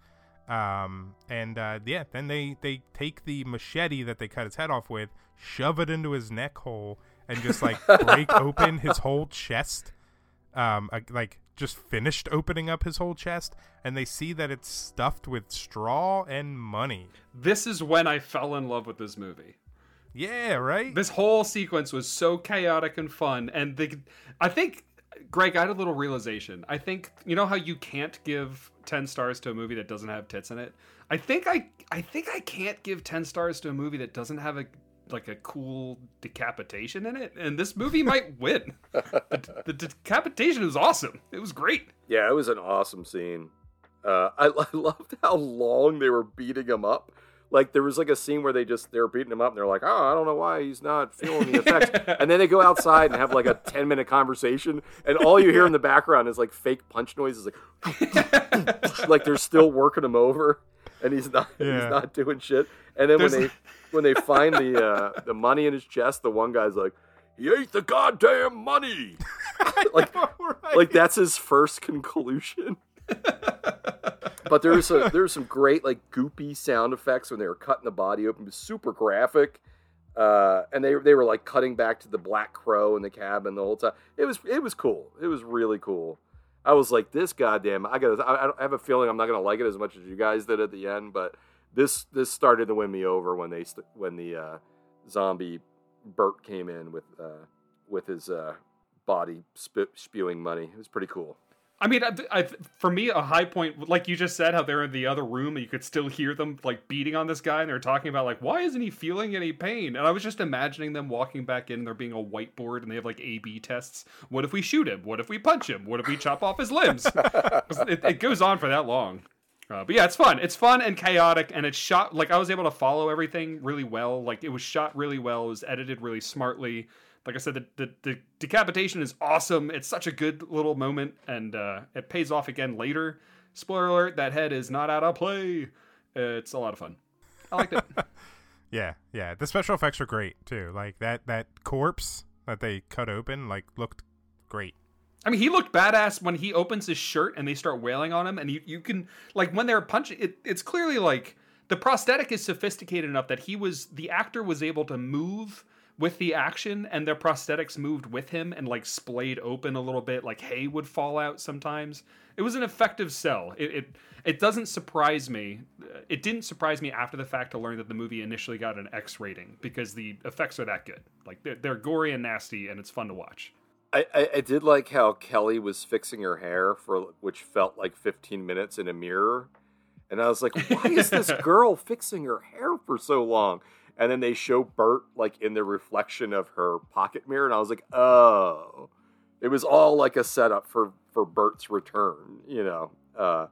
Um, and uh, yeah, then they they take the machete that they cut his head off with, shove it into his neck hole, and just like break open his whole chest um like just finished opening up his whole chest and they see that it's stuffed with straw and money This is when I fell in love with this movie. yeah right This whole sequence was so chaotic and fun, and the, I think Greg, I had a little realization. I think you know how you can't give ten stars to a movie that doesn't have tits in it. I think I I think I can't give ten stars to a movie that doesn't have a like a cool decapitation in it, and this movie might win. the, the decapitation was awesome. It was great. Yeah, it was an awesome scene. Uh, I, I loved how long they were beating him up. Like there was like a scene where they just they're beating him up and they're like, oh, I don't know why he's not feeling the effects. and then they go outside and have like a ten minute conversation, and all you hear in the background is like fake punch noises, like like they're still working him over, and he's not Yeah. he's not doing shit. And then when they when they find the uh, the money in his chest, the one guy's like, he ate the goddamn money. like like that's his first conclusion. But there was a, there was some great like goopy sound effects when they were cutting the body open. It was super graphic. Uh, and they they were like cutting back to the black crow in the cabin the whole time. It was it was cool. It was really cool. I was like, this goddamn. I got. I, I have a feeling I'm not gonna like it as much as you guys did at the end, but this this started to win me over when they when the uh, zombie Bert came in with uh, with his uh, body sp- spewing money. It was pretty cool. I mean, I, I, for me, a high point, like you just said, how they're in the other room and you could still hear them like beating on this guy, and they're talking about like, why isn't he feeling any pain? And I was just imagining them walking back in, and there being a whiteboard, and they have like A/B tests. What if we shoot him? What if we punch him? What if we chop off his limbs? it, it goes on for that long. Uh, but yeah, it's fun. It's fun and chaotic, and it's shot like I was able to follow everything really well. Like it was shot really well. It was edited really smartly. Like I said, the, the, the decapitation is awesome. It's such a good little moment, and uh, it pays off again later. Spoiler alert: that head is not out of play. It's a lot of fun. I liked it. Yeah, yeah. The special effects are great too. Like that that corpse that they cut open, like looked great. I mean, he looked badass when he opens his shirt and they start wailing on him, and you, you can like when they're punching. It, it's clearly like the prosthetic is sophisticated enough that he was the actor was able to move with the action, and their prosthetics moved with him and like splayed open a little bit, like hay would fall out sometimes. It was an effective sell. It it, it doesn't surprise me. It didn't surprise me after the fact to learn that the movie initially got an X rating because the effects are that good. Like they're, they're gory and nasty, and it's fun to watch. I, I, I did like how Kelly was fixing her hair for which felt like 15 minutes in a mirror. And I was like, why is this girl fixing her hair for so long? And then they show Bert like in the reflection of her pocket mirror, and I was like, oh, it was all like a setup for for Bert's return, you know, uh,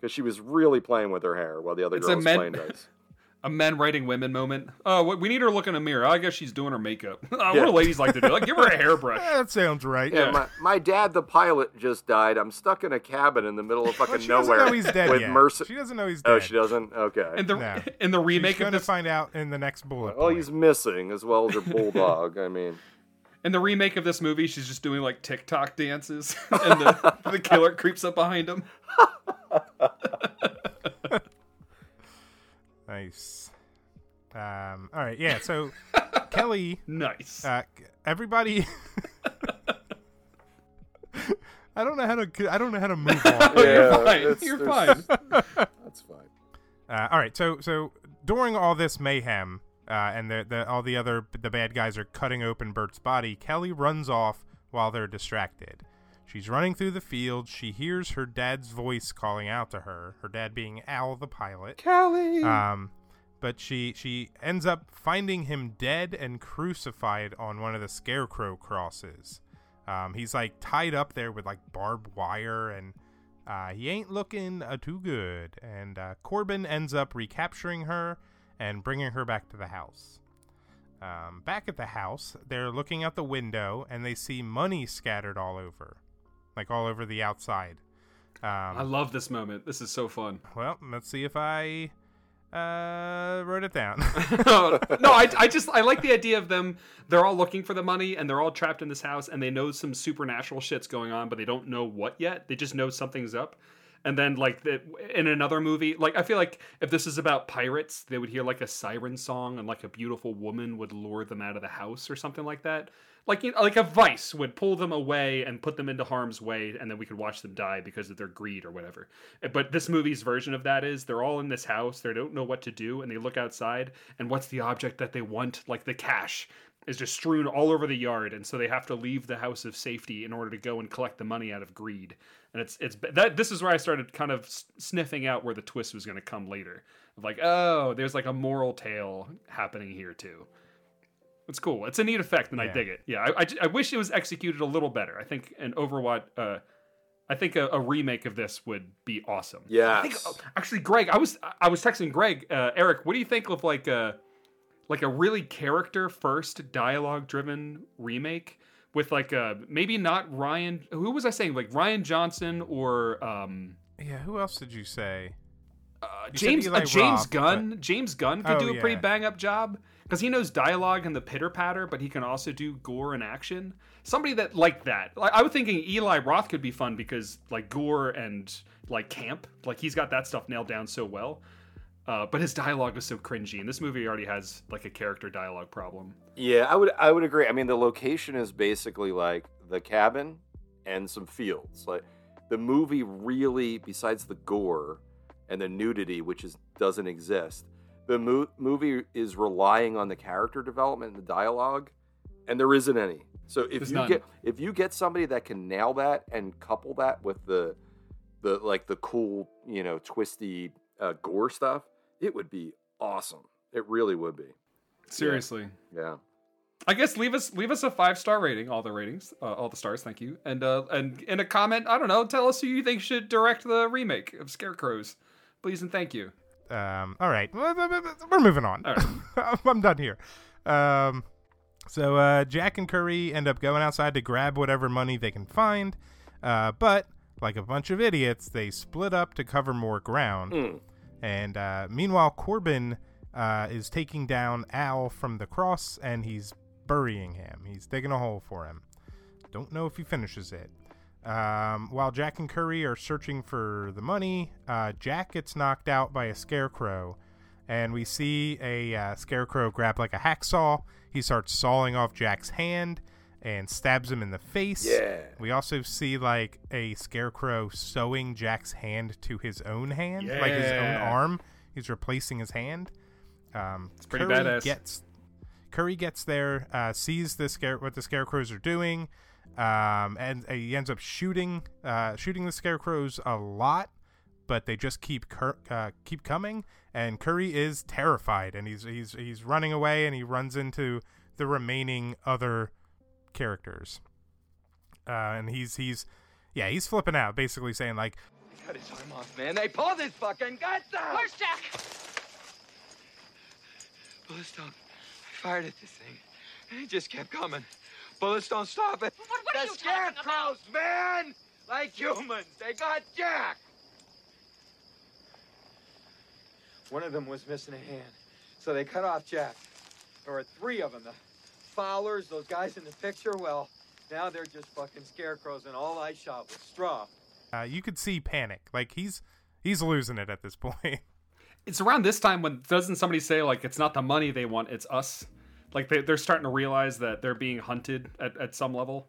because she was really playing with her hair while the other It's girl was men- playing nice. a men writing women moment. Oh, we- we need her to look in a mirror. I guess she's doing her makeup. Oh, What do ladies like to do? Like, give her a hairbrush. Yeah, that sounds right. Yeah, my, my dad, the pilot, just died. I'm stuck in a cabin in the middle of oh, fucking she doesn't nowhere know he's dead with yet. Mercy. She doesn't know he's oh, dead. Oh, she doesn't. Okay. In the No. in the remake She's of going to find out in the next bullet. well, point. he's missing as well as her bulldog. I mean, in the remake of this movie, she's just doing like TikTok dances, and the, the killer creeps up behind him. Nice. Um, all right, yeah. So Kelly, Nice. uh, everybody. I don't know how to. I don't know how to move on. Oh, you're fine. it's- You're fine. that's fine. Uh, all right, so so during all this mayhem, uh, and the, the all the other the bad guys are cutting open Bert's body, Kelly runs off while they're distracted. She's running through the field. She hears her dad's voice calling out to her. Her dad being Al, the pilot. Kelly. Um, but she she ends up finding him dead and crucified on one of the scarecrow crosses. Um, he's like tied up there with like barbed wire, and uh, he ain't looking uh, too good. And uh, Corbin ends up recapturing her and bringing her back to the house. Um, back at the house, they're looking out the window and they see money scattered all over, like all over the outside. Um, I love this moment. This is so fun. well, let's see if I uh, wrote it down. no, I, I just I like the idea of them. They're all looking for the money, and they're all trapped in this house, and they know some supernatural shit's going on, but they don't know what yet. They just know something's up. And then, like the, in another movie, like I feel like if this is about pirates, they would hear like a siren song, and like a beautiful woman would lure them out of the house or something like that. Like you know, like a vice would pull them away and put them into harm's way, and then we could watch them die because of their greed or whatever. But this movie's version of that is they're all in this house, they don't know what to do, and they look outside, and what's the object that they want? Like the cash. is just strewn all over the yard, and so they have to leave the house of safety in order to go and collect the money out of greed. And it's it's that this is where I started kind of sniffing out where the twist was going to come later. Of like, oh, there's like a moral tale happening here too. It's cool. It's a neat effect, and I dig it. Yeah, I, I, I wish it was executed a little better. I think an Overwatch. Uh, I think a, a remake of this would be awesome. Yeah. I think, oh, actually, Greg, I was I was texting Greg, uh, Eric. What do you think of like a like a really character first dialogue driven remake with like a maybe not Rian? Who was I saying? Like Rian Johnson or um, Yeah, who else did you say? uh, You James Eli uh, James Roth, Gunn? James Gunn could Oh, do a pretty bang up job because he knows dialogue and the pitter patter, but he can also do gore and action. Somebody that like that. Like, I was thinking Eli Roth could be fun because like gore and like camp, like he's got that stuff nailed down so well. Uh, but his dialogue was so cringy, and this movie already has like a character dialogue problem. Yeah, I would I would agree. I mean, the location is basically like the cabin and some fields. Like the movie really, besides the gore and the nudity, which is doesn't exist, the mo- movie is relying on the character development and the dialogue, and there isn't any. So if There's you none. get if you get somebody that can nail that and couple that with the the like the cool you know twisty uh, gore stuff, it would be awesome. It really would be. Seriously. Yeah. I guess leave us leave us a five star rating, all the ratings, uh, all the stars. Thank you, and uh, and in a comment, I don't know, tell us who you think should direct the remake of Scarecrows, please and thank you. Um, all right, we're moving on. Right. I'm done here. Um, so uh, Jack and Curry end up going outside to grab whatever money they can find, uh, but like a bunch of idiots, they split up to cover more ground. Mm. And uh, meanwhile, Corbin uh, is taking down Al from the cross, and he's burying him. He's digging a hole for him. Don't know if he finishes it. Um, while Jack and Curry are searching for the money, uh, Jack gets knocked out by a scarecrow, and we see a uh, scarecrow grab like a hacksaw. He starts sawing off Jack's hand and stabs him in the face. Yeah. We also see like a scarecrow sewing Jack's hand to his own hand, like his own arm. He's replacing his hand. Um, it's pretty Curry badass. Gets Curry gets there, uh, sees the scare what the scarecrows are doing, um, and he ends up shooting uh, shooting the scarecrows a lot, but they just keep cur- uh, keep coming. And Curry is terrified, and he's he's he's running away, and he runs into the remaining other characters, uh, and he's he's yeah he's flipping out, basically saying like "I Cut his arm off, man. They pulled his fucking guts out. Where's Jack? Bullets don't. I fired at this thing. And it just kept coming. Bullets don't stop it. What, what are the you talking about? scarecrows, man! Like humans. They got Jack. One of them was missing a hand. So they cut off Jack. There were three of them. The Fowlers, those guys in the picture, well, now they're just fucking scarecrows, and all I shot was straw. uh, you could see panic, like he's he's losing it at this point. It's around this time when doesn't somebody say like it's not the money they want, it's us. Like they, they're starting to realize that they're being hunted at, at some level.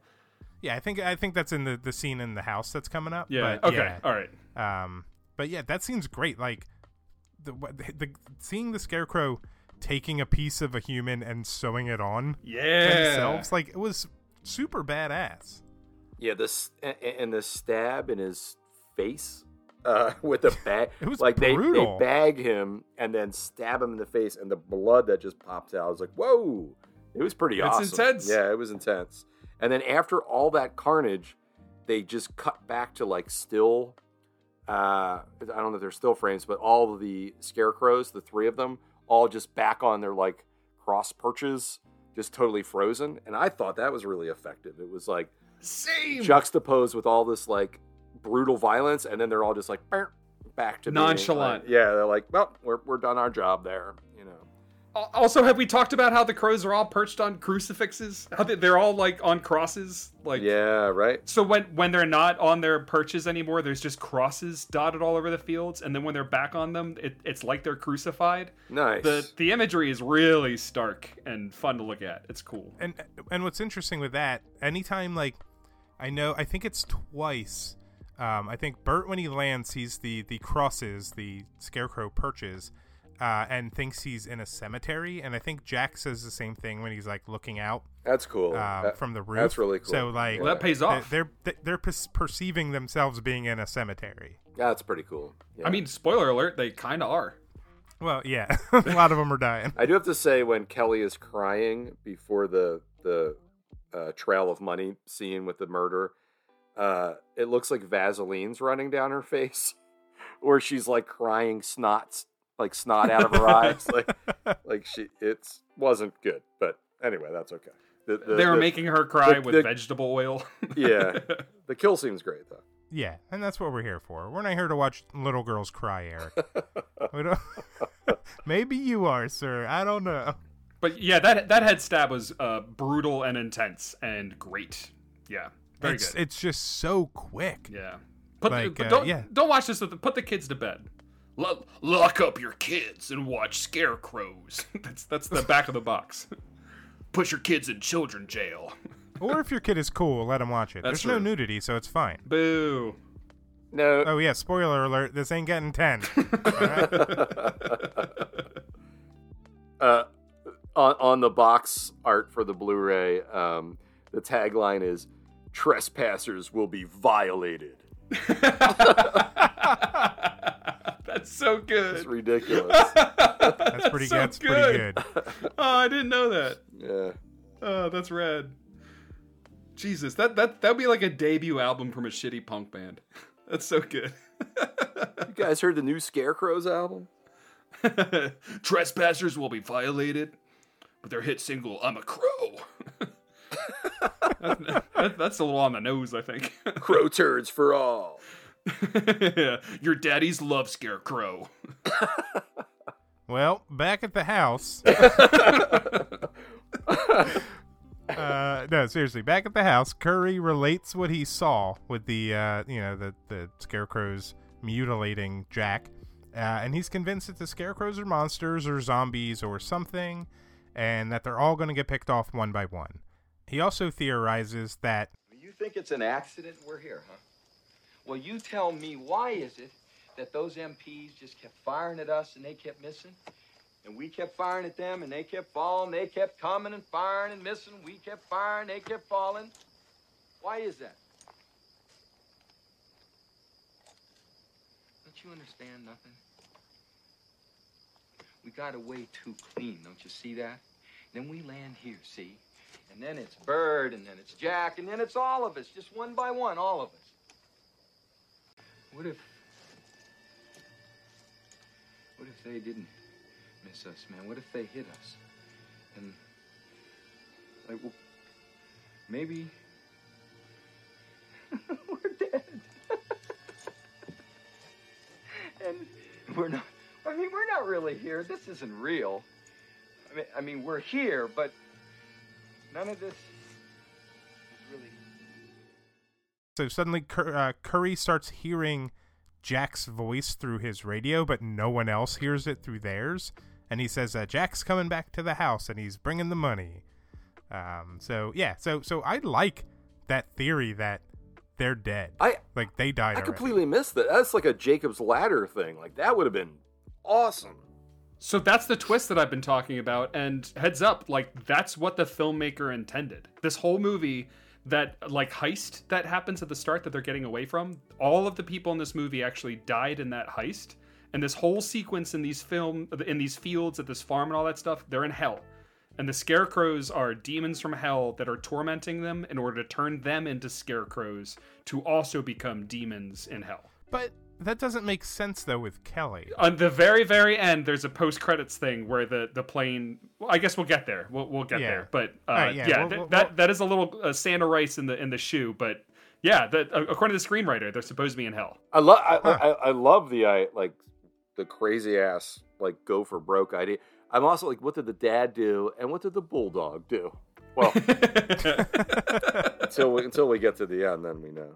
Yeah, I think I think that's in the, the scene in the house that's coming up. Yeah. but okay. yeah. All right. Um, but yeah, that seems great. Like the, what- the, the seeing the scarecrow taking a piece of a human and sewing it on Yeah. themselves, like it was super badass. Yeah, this and the stab in his face uh, with the bag. It was like they, they brutal. bag him and then stab him in the face, and the blood that just pops out. I was like, whoa! It was pretty It's awesome. intense. Yeah, it was intense. And then after all that carnage, they just cut back to like still. Uh, I don't know if they're still frames, but all of the scarecrows, the three of them, all just back on their like cross perches, just totally frozen. And I thought that was really effective. It was like Same. juxtaposed with all this like brutal violence, and then they're all just like back to being, Nonchalant. like- yeah, they're like, well, we're we're done our job there, you know. Also, have we talked about how the crows are all perched on crucifixes? How they, they're all like on crosses? Like Yeah, right. So when when they're not on their perches anymore, there's just crosses dotted all over the fields, and then when they're back on them, it, it's like they're crucified. Nice. The the imagery is really stark and fun to look at. It's cool. And and what's interesting with that, anytime like I know, I think it's twice. Um, I think Bert when he lands sees the the crosses, the scarecrow perches, uh, and thinks he's in a cemetery. And I think Jack says the same thing when he's like looking out That's cool. um, That- from the roof. That's really cool. So like Well, that pays off. They're they're, they're per- perceiving themselves being in a cemetery. That's pretty cool. Yeah. I mean, spoiler alert, they kind of are. Well, yeah, a lot of them are dying. I do have to say when Kelly is crying before the the uh, trail of money scene with the murder, uh, it looks like Vaseline's running down her face, or she's like crying snots like snot out of her eyes, like like she it's wasn't good. But anyway, that's okay. The, the- they were the- making her cry the- with the- vegetable oil. Yeah, the kill seems great though. Yeah, and that's what we're here for. We're not here to watch little girls cry, Eric. we don't... Maybe you are, sir. I don't know. But yeah, that that head stab was uh, brutal and intense and great. Yeah, very it's, good. It's just so quick. Yeah. Put Like, the, uh, don't yeah. don't watch this. With the, put the kids to bed. Lo- lock up your kids and watch scarecrows. that's that's the back of the box. Put your kids in children jail. Or if your kid is cool, let him watch it. That's There's no nudity, so it's fine. Boo. No. Oh yeah, spoiler alert. This ain't getting ten. uh, on, on the box art for the Blu-ray, um, the tagline is "Trespassers will be violated." That's so good. It's ridiculous. That's pretty so good. That's pretty good. oh, I didn't know that. yeah. Oh, that's rad. Jesus, that that that'd be like a debut album from a shitty punk band. That's so good. You guys heard the new Scarecrows album? Trespassers will be violated with their hit single "I'm a Crow." That, that- that's a little on the nose, I think. Crow turds for all. Your daddy's love scarecrow. Well, back at the house. uh, no, seriously, back at the house, Curry relates what he saw with the, uh, you know, the the scarecrows mutilating Jack, uh, and he's convinced that the scarecrows are monsters or zombies or something, and that they're all going to get picked off one by one. He also theorizes that You think it's an accident we're here, huh? Well, you tell me why is it that those MPs just kept firing at us and they kept missing? And we kept firing at them and they kept falling. They kept coming and firing and missing. We kept firing, they kept falling. Why is that? Don't you understand nothing? We got away too clean, don't you see that? Then we land here, see? And then it's Bert, and then it's Jack, and then it's all of us, just one by one, all of us. What if. What if they didn't miss us, man? What if they hit us? And. Like, well, maybe. we're dead. and we're not. I mean, we're not really here. This isn't real. I mean, I mean, we're here, but none of this is really. So suddenly, uh, Curry starts hearing Jack's voice through his radio, but no one else hears it through theirs. And he says, uh, "Jack's coming back to the house, and he's bringing the money." Um, so yeah, so so I like that theory that they're dead. I like they died. I already. completely missed that. That's like a Jacob's Ladder thing. Like that would have been awesome. So that's the twist that I've been talking about. And heads up, like that's what the filmmaker intended. This whole movie, that like heist that happens at the start that they're getting away from, all of the people in this movie actually died in that heist. And this whole sequence in these film in these fields at this farm and all that stuff, they're in hell. And the scarecrows are demons from hell that are tormenting them in order to turn them into scarecrows to also become demons in hell. But that doesn't make sense though with Kelly. On the very, very end, there's a post credits thing where the the plane. Well, I guess we'll get there. We'll we'll get Yeah. there. But uh, All right, yeah, yeah, we'll- th- we'll- that that is a little uh, Santa rice in the in the shoe. But yeah, that, uh, according to the screenwriter, they're supposed to be in hell. I love I, I, I love the I like the crazy ass like go for broke idea. I'm also like, what did the dad do, and what did the bulldog do? Well, until we, until we get to the end, then we know.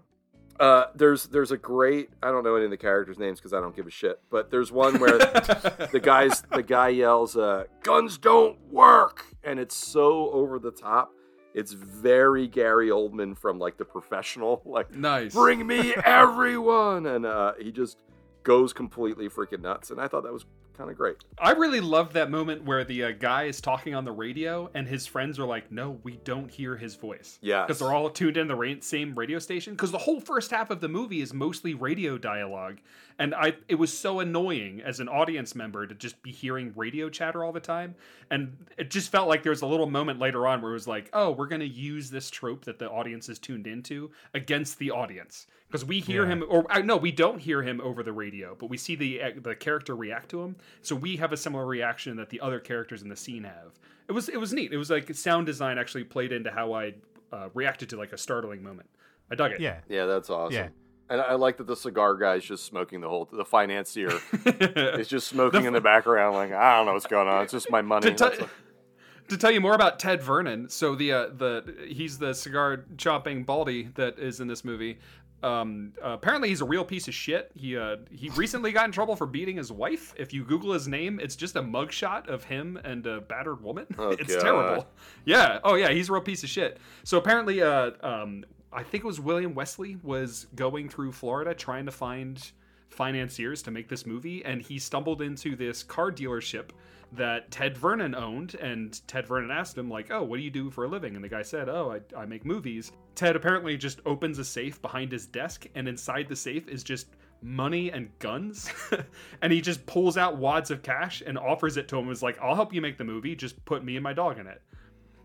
Uh, there's there's a great I don't know any of the characters' names because I don't give a shit. But there's one where the guys the guy yells, uh, "Guns don't work," and it's so over the top. It's very Gary Oldman from like The Professional, like Nice. bring me everyone, and uh, he just goes completely freaking nuts. And I thought that was kind of great. I really love that moment where the uh, guy is talking on the radio and his friends are like, "No, we don't hear his voice." Yeah, because they're all tuned in the ra- same radio station. Because the whole first half of the movie is mostly radio dialogue, and I it was so annoying as an audience member to just be hearing radio chatter all the time. And it just felt like there was a little moment later on where it was like, "Oh, we're gonna use this trope that the audience is tuned into against the audience." Because we hear Yeah. him, or no, we don't hear him over the radio, but we see the uh, the character react to him. So we have a similar reaction that the other characters in the scene have. It was it was neat. It was like sound design actually played into how I uh, reacted to like a startling moment. I dug it. Yeah. Yeah, that's awesome. Yeah. And I like that the cigar guy is just smoking the whole. The financier is just smoking in the background, like I don't know what's going on. It's just my money. To tell- That's- to tell you more about Ted Vernon, so the uh, the he's the cigar chopping baldy that is in this movie. Um, uh, apparently he's a real piece of shit. He uh, he recently got in trouble for beating his wife. If you Google his name, it's just a mugshot of him and a battered woman. Oh, it's God. terrible. Yeah. Oh yeah, he's a real piece of shit. So apparently, uh, um, I think it was William Wesley was going through Florida trying to find financiers to make this movie, and he stumbled into this car dealership that Ted Vernon owned, and Ted Vernon asked him like, "Oh, what do you do for a living?" And the guy said, "Oh, I, I make movies." Ted apparently just opens a safe behind his desk, and inside the safe is just money and guns, and he just pulls out wads of cash and offers it to him. and Was like, "I'll help you make the movie. Just put me and my dog in it."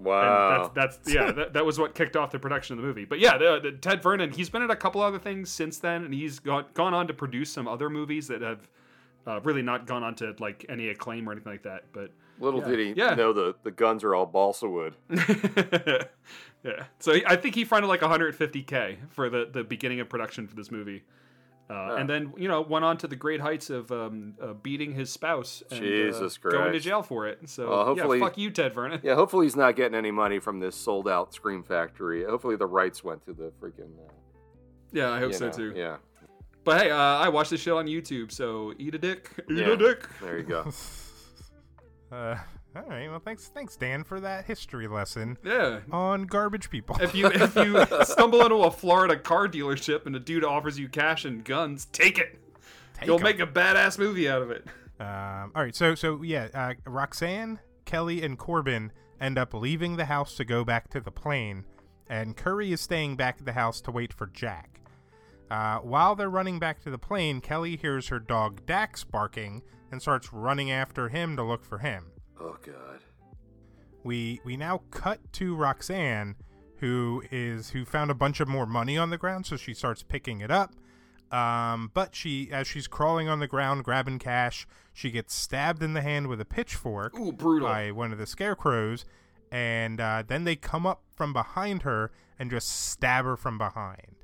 wow. And that's, that's yeah, that, that was what kicked off the production of the movie. But yeah, the, the Ted Vernon, he's been in a couple other things since then, and he's got, gone on to produce some other movies that have uh, really not gone on to like any acclaim or anything like that. But Little yeah. did he yeah. know the, the guns are all balsa wood. yeah. So he- I think he fronted like 150k for the the beginning of production for this movie. Uh, And then you know went on to the great heights of um, uh, beating his spouse and Jesus uh, going to jail for it. So Well, hopefully- yeah, fuck you, Ted Vernon. Yeah, hopefully he's not getting any money from this sold out Scream Factory. Hopefully the rights went to the freaking. Uh, Yeah, I hope so know, too. Yeah. But hey, uh, I watched this shit on YouTube, so eat a dick, eat Yeah. a dick. There you go. Uh, all right. Well, thanks, thanks, Dan, for that history lesson Yeah. on garbage people. If you if you stumble into a Florida car dealership and a dude offers you cash and guns, take it. Take You'll 'em. make a badass movie out of it. Um, all right, so so yeah, uh, Roxanne, Kelly, and Corbin end up leaving the house to go back to the plane, and Curry is staying back at the house to wait for Jack. Uh, while they're running back to the plane, Kelly hears her dog Dax barking and starts running after him to look for him. Oh God. We we now cut to Roxanne, who is who found a bunch of more money on the ground, so she starts picking it up. Um, but she, as she's crawling on the ground grabbing cash, she gets stabbed in the hand with a pitchfork Ooh, brutal. by one of the scarecrows, and uh, then they come up from behind her and just stab her from behind.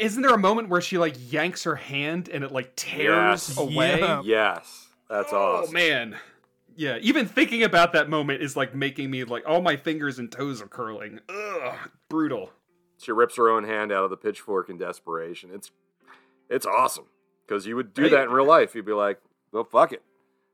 Isn't there a moment where she like yanks her hand and it like tears Yes. away? Yeah. Yes. That's Oh awesome. Oh man. Yeah, even thinking about that moment is like making me like all my fingers and toes are curling. Ugh, brutal. She rips her own hand out of the pitchfork in desperation. It's it's awesome because you would do Hey. that in real life. You'd be like, "Well, fuck it,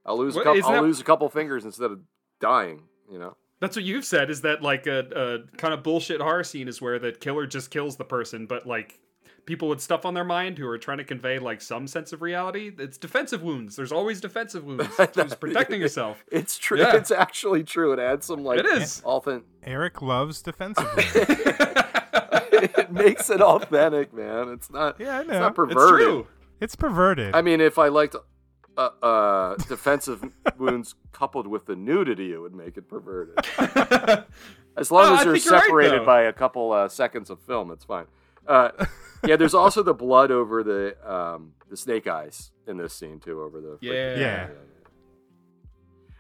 I'll lose a couple. I'll that- lose a couple fingers instead of dying." You know. That's what you've said is that like a, a kind of bullshit horror scene is where the killer just kills the person, but like people with stuff on their mind who are trying to convey like some sense of reality. It's defensive wounds. There's always defensive wounds. Just protecting yourself. It's true. Yeah. It's actually true. It adds some like It is. authentic. Eric loves defensively. it makes it authentic, man. It's not. Yeah, I It's know. not It's perverted. true. it's perverted. I mean, if I liked uh, uh, defensive wounds coupled with the nudity, it would make it perverted. As long Oh, as I they're think you're right, separated though. by a couple uh, seconds of film, it's fine. Uh, yeah, there's also the blood over the um, the snake eyes in this scene too. Over the Yeah. Yeah.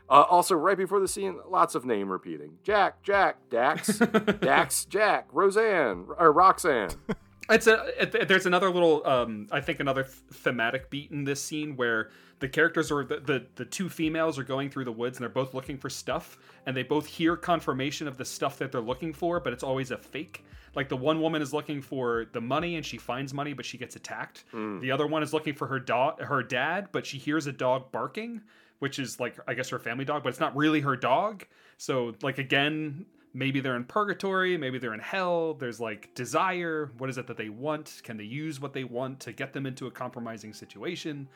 Uh, also, right before the scene, lots of name repeating: Jack, Jack, Dax, Dax, Jack, Roseanne, or Roxanne. It's a it, there's another little um I think another th- thematic beat in this scene where the characters are the, the the two females are going through the woods and they're both looking for stuff and they both hear confirmation of the stuff that they're looking for but it's always a fake. Like the one woman is looking for the money and she finds money but she gets attacked. The other one is looking for her dog her dad but she hears a dog barking which is like I guess her family dog but it's not really her dog. So like again maybe they're in purgatory maybe they're in hell there's like desire what is it that they want can they use what they want to get them into a compromising situation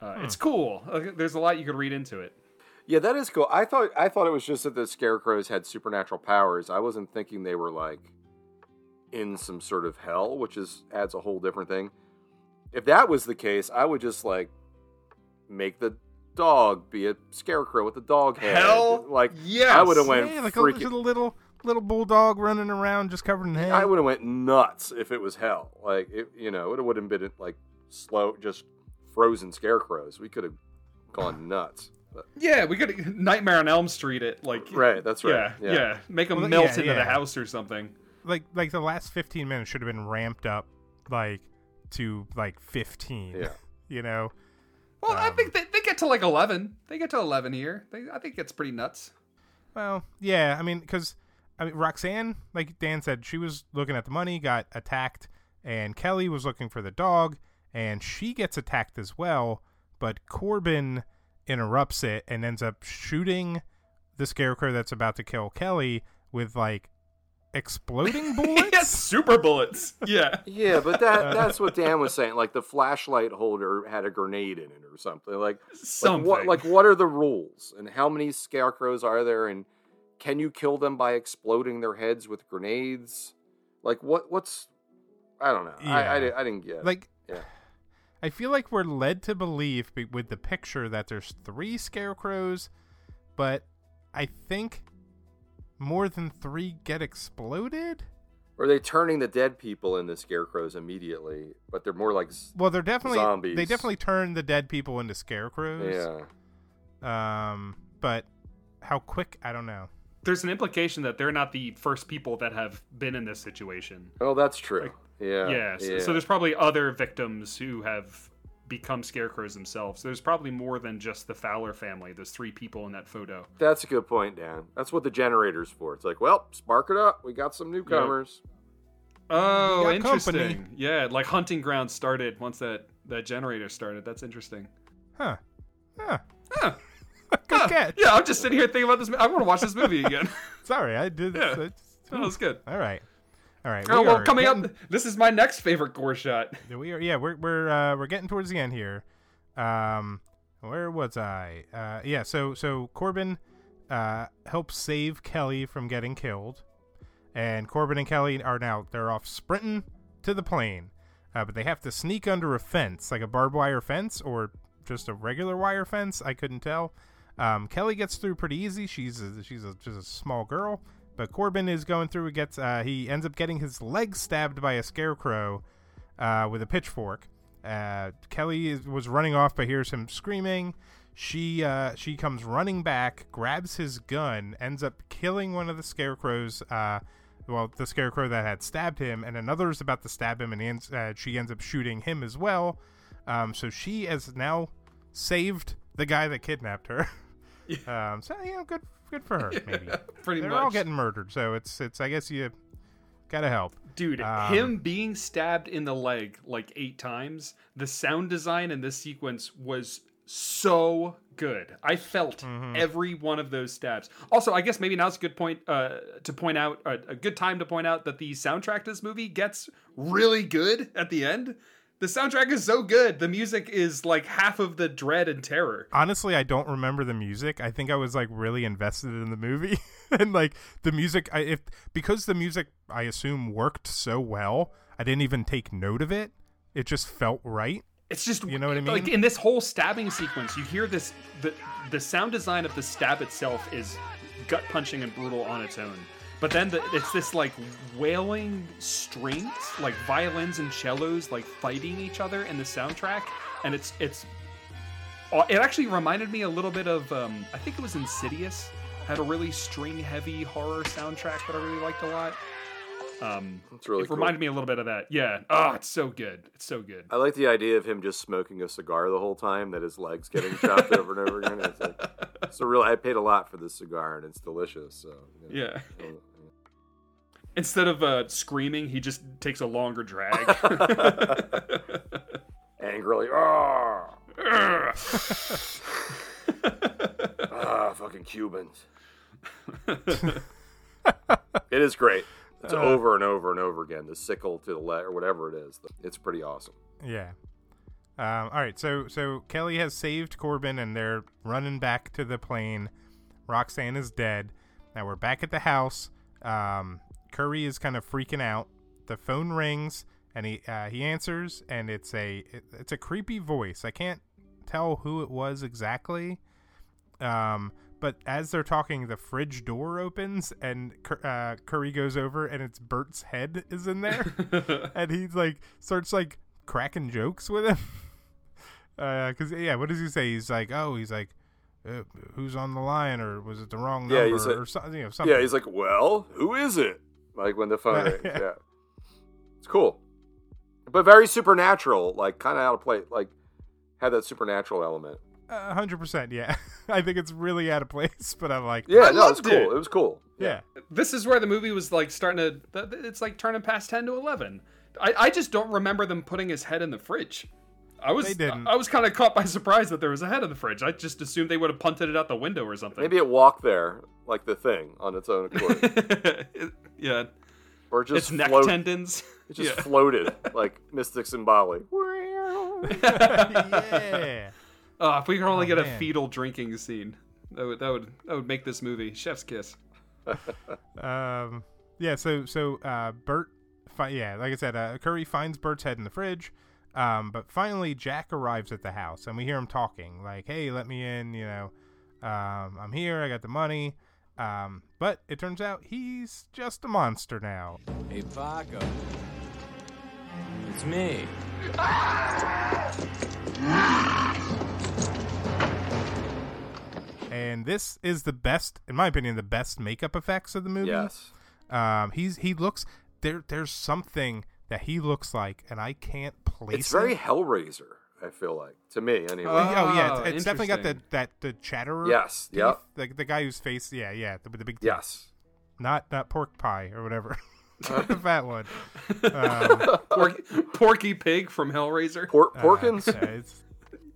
Uh, Hmm. It's cool. There's a lot you could read into it. Yeah, that is cool. I thought I thought it was just that the scarecrows had supernatural powers. I wasn't thinking they were like in some sort of hell, which is adds a whole different thing. If that was the case, I would just like make the dog be a scarecrow with a dog head. Hell like yes. I would have went Yeah, like freaking. little little little bulldog running around just covered in hair. I would have went nuts if it was hell. Like it, you know, it would have been like slow, just frozen scarecrows. We could have gone nuts. But, Yeah, we could Nightmare on Elm Street it like right, that's right. Yeah, yeah, Make them Well, melt yeah, into yeah. the house or something. like like the last 15 minutes should have been ramped up like to like 15 Yeah. you know Well, I Um, think they, they to like eleven. They get to eleven here. They, I think it's pretty nuts. well yeah i mean because i mean roxanne like dan said she was looking at the money got attacked and kelly was looking for the dog and she gets attacked as well but corbin interrupts it and ends up shooting the scarecrow that's about to kill kelly with like exploding bullets yes, super bullets. Yeah. Yeah, but that that's what Dan was saying. Like the flashlight holder had a grenade in it or something. Like Something. Like what, like what are the rules? And how many scarecrows are there? And can you kill them by exploding their heads with grenades? Like what? What's I don't know. I, I, I didn't get. it. like yeah. I feel like we're led to believe with the picture that there's three scarecrows, but I think more than three get exploded. Or are they turning the dead people into scarecrows immediately? But they're more like s- Well, they're definitely Zombies. they definitely turn the dead people into scarecrows. yeah. Um, but how quick? I don't know. There's an implication that they're not the first people that have been in this situation. Oh, that's true. yeah. Yeah. So, yeah. so there's probably other victims who have become scarecrows themselves. There's probably more than just the Fowler family. There's three people in that photo. That's a good point, Dan. That's what the generator's for. It's like, well, spark it up. We got some newcomers. Oh, interesting. company. Yeah, like hunting grounds started once that that generator started. That's interesting. Huh? Huh? Huh. Good Huh. catch. Yeah, I'm just sitting here thinking about this. I want to watch this movie again. Sorry, I did. Yeah. it's- that was good. All right. All right. Oh we well, are coming getting- up, this is my next favorite gore shot. We are yeah, we're we're uh, we're getting towards the end here. Um, where was I? Uh, yeah, so so Corbin uh helps save Kelly from getting killed, and Corbin and Kelly are now they're off sprinting to the plane, uh, but they have to sneak under a fence, like a barbed wire fence or just a regular wire fence. I couldn't tell. Um, Kelly gets through pretty easy. She's a, she's a, just a small girl, but Corbin is going through. Gets uh, he ends up getting his leg stabbed by a scarecrow uh, with a pitchfork. Uh, Kelly is, was running off, but hears him screaming. She uh, she comes running back, grabs his gun, ends up killing one of the scarecrows. Uh, well, the scarecrow that had stabbed him, and another is about to stab him, and ends, uh, she ends up shooting him as well. Um, so she has now saved the guy that kidnapped her. um, so you know, good good for her. Maybe Pretty much they're much. all getting murdered, so it's it's I guess you gotta help. Dude, Um, him being stabbed in the leg like eight times, the sound design in this sequence was so good. I felt Mm-hmm. every one of those stabs. Also, I guess maybe now's a good point uh, to point out, uh, a good time to point out that the soundtrack to this movie gets really good at the end. The soundtrack is so good. The music is like half of the dread and terror. honestly i don't remember the music i think i was like really invested in the movie and like the music i if because the music i assume worked so well i didn't even take note of it it just felt right It's just You know what I mean? Like in this whole stabbing sequence, you hear this the the sound design of the stab itself is gut punching and brutal on its own. But then the, it's this like wailing strings, like violins and cellos, like fighting each other in the soundtrack, and it's it's. uh, It actually reminded me a little bit of um, I think it was Insidious had a really string heavy horror soundtrack that I really liked a lot. Um, It's really it cool. reminded me a little bit of that. Yeah. Oh, it's so good. It's so good. I like the idea of him just smoking a cigar the whole time, that his legs getting chopped over and over again. It's, like, it's a real. I paid a lot for this cigar, and it's delicious. So you know. Yeah. Instead of uh, screaming, he just takes a longer drag. angrily. Ah, ah, fucking Cubans. it is great. It's Uh. over and over and over again. The sickle to the leg or whatever it is. It's pretty awesome. yeah Um, all right, so so Kelly has saved Corbin, and they're running back to the plane. Roxanne is dead. Now we're back at the house. Um, Curry is kind of freaking out. The phone rings, and he uh, he answers, and it's a it, it's a creepy voice. I can't tell who it was exactly. Um, but as they're talking, the fridge door opens, and uh, Curry goes over, and it's Bert's head is in there, and he's like starts like cracking jokes with him. Uh, cause yeah, what does he say? He's like, oh, he's like, uh, who's on the line, or was it the wrong Yeah, number, like- or something? You know, something. Yeah, he's like, well, who is it? Like when the phone rings. Yeah, it's cool, but very supernatural. Like kind of out of place. Like had that supernatural element. A hundred percent. Yeah, I think it's really out of place, but I'm like, Yeah, I no, it's loved cool. it. It. was cool. yeah. This is where the movie was like starting to. th- th- It's like turning past ten to eleven. I, I just don't remember them putting his head in the fridge. I was They didn't. I, I was kind of caught by surprise that there was a head in the fridge. I just assumed they would have punted it out the window or something. Maybe it walked there like the thing on its own accord, yeah, or just it's neck float- tendons. It just Yeah. floated like Mystics in Bali. yeah. Oh, if we could only Oh, get a fetal drinking scene, that would that would that would make this movie chef's kiss. Um. Yeah. So so uh, Bert. Fi- yeah, like I said, uh, Curry finds Bert's head in the fridge. Um, but finally, Jack arrives at the house, and we hear him talking, like, "Hey, let me in. You know, um, I'm here. I got the money." Um, but it turns out he's just a monster now. Hey, Paco. It's me. and this is the best, in my opinion, the best makeup effects of the movie. Yes. Um, he's he looks there. There's something that he looks like, and I can't place. It's very it. Hellraiser. I feel like to me anyway. Oh, oh, yeah, it's, it's definitely got the that the chatterer. Yes, teeth, yep. The, the guy whose face, yeah, yeah, the, the big teeth. Yes. not not pork pie or whatever, Not the fat one. Um, Porky, Porky Pig from Hellraiser. Por- uh, Porkins. yeah, it's-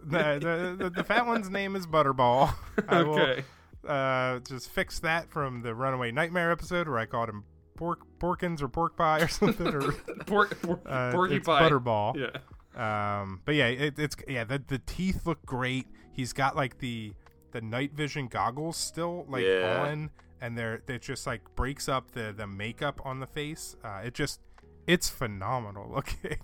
the, the, the the fat one's name is Butterball. I will Okay. uh, just fix that from the Runaway Nightmare episode where I called him pork porkins or pork pie or something. Or, Pork, por- uh, Porky it's Pie. Butterball. Yeah. Um, but yeah, it, it's yeah. The the teeth look great. He's got like the the night vision goggles still like Yeah. on, and they're it just like breaks up the the makeup on the face. Uh, it just it's phenomenal looking.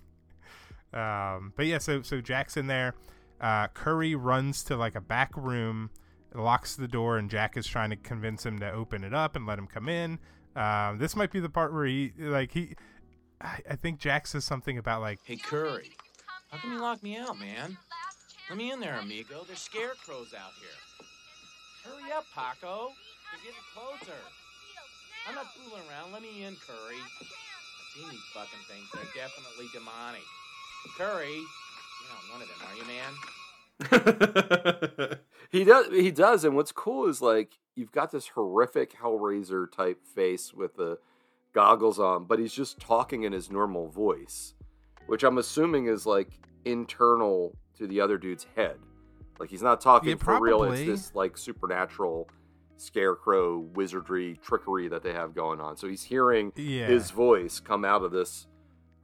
um, but yeah, so so Jack's in there. Uh, Curry runs to like a back room, locks the door, and Jack is trying to convince him to open it up and let him come in. Um, this might be the part where he like he. I, I think Jack says something about like Hey, Curry. How come you locked me out, man? Let me in there, amigo. There's scarecrows out here. Hurry up, Paco. They're getting closer. I'm not fooling around. Let me in, Curry. I've seen these fucking things. They're definitely demonic. Curry, you're not one of them, are you, man? He does. He does. And what's cool is like you've got this horrific Hellraiser type face with the goggles on, but he's just talking in his normal voice, which I'm assuming is like internal to the other dude's head. Like he's not talking Yeah, for real. It's this like supernatural scarecrow wizardry trickery that they have going on. So he's hearing Yeah. his voice come out of this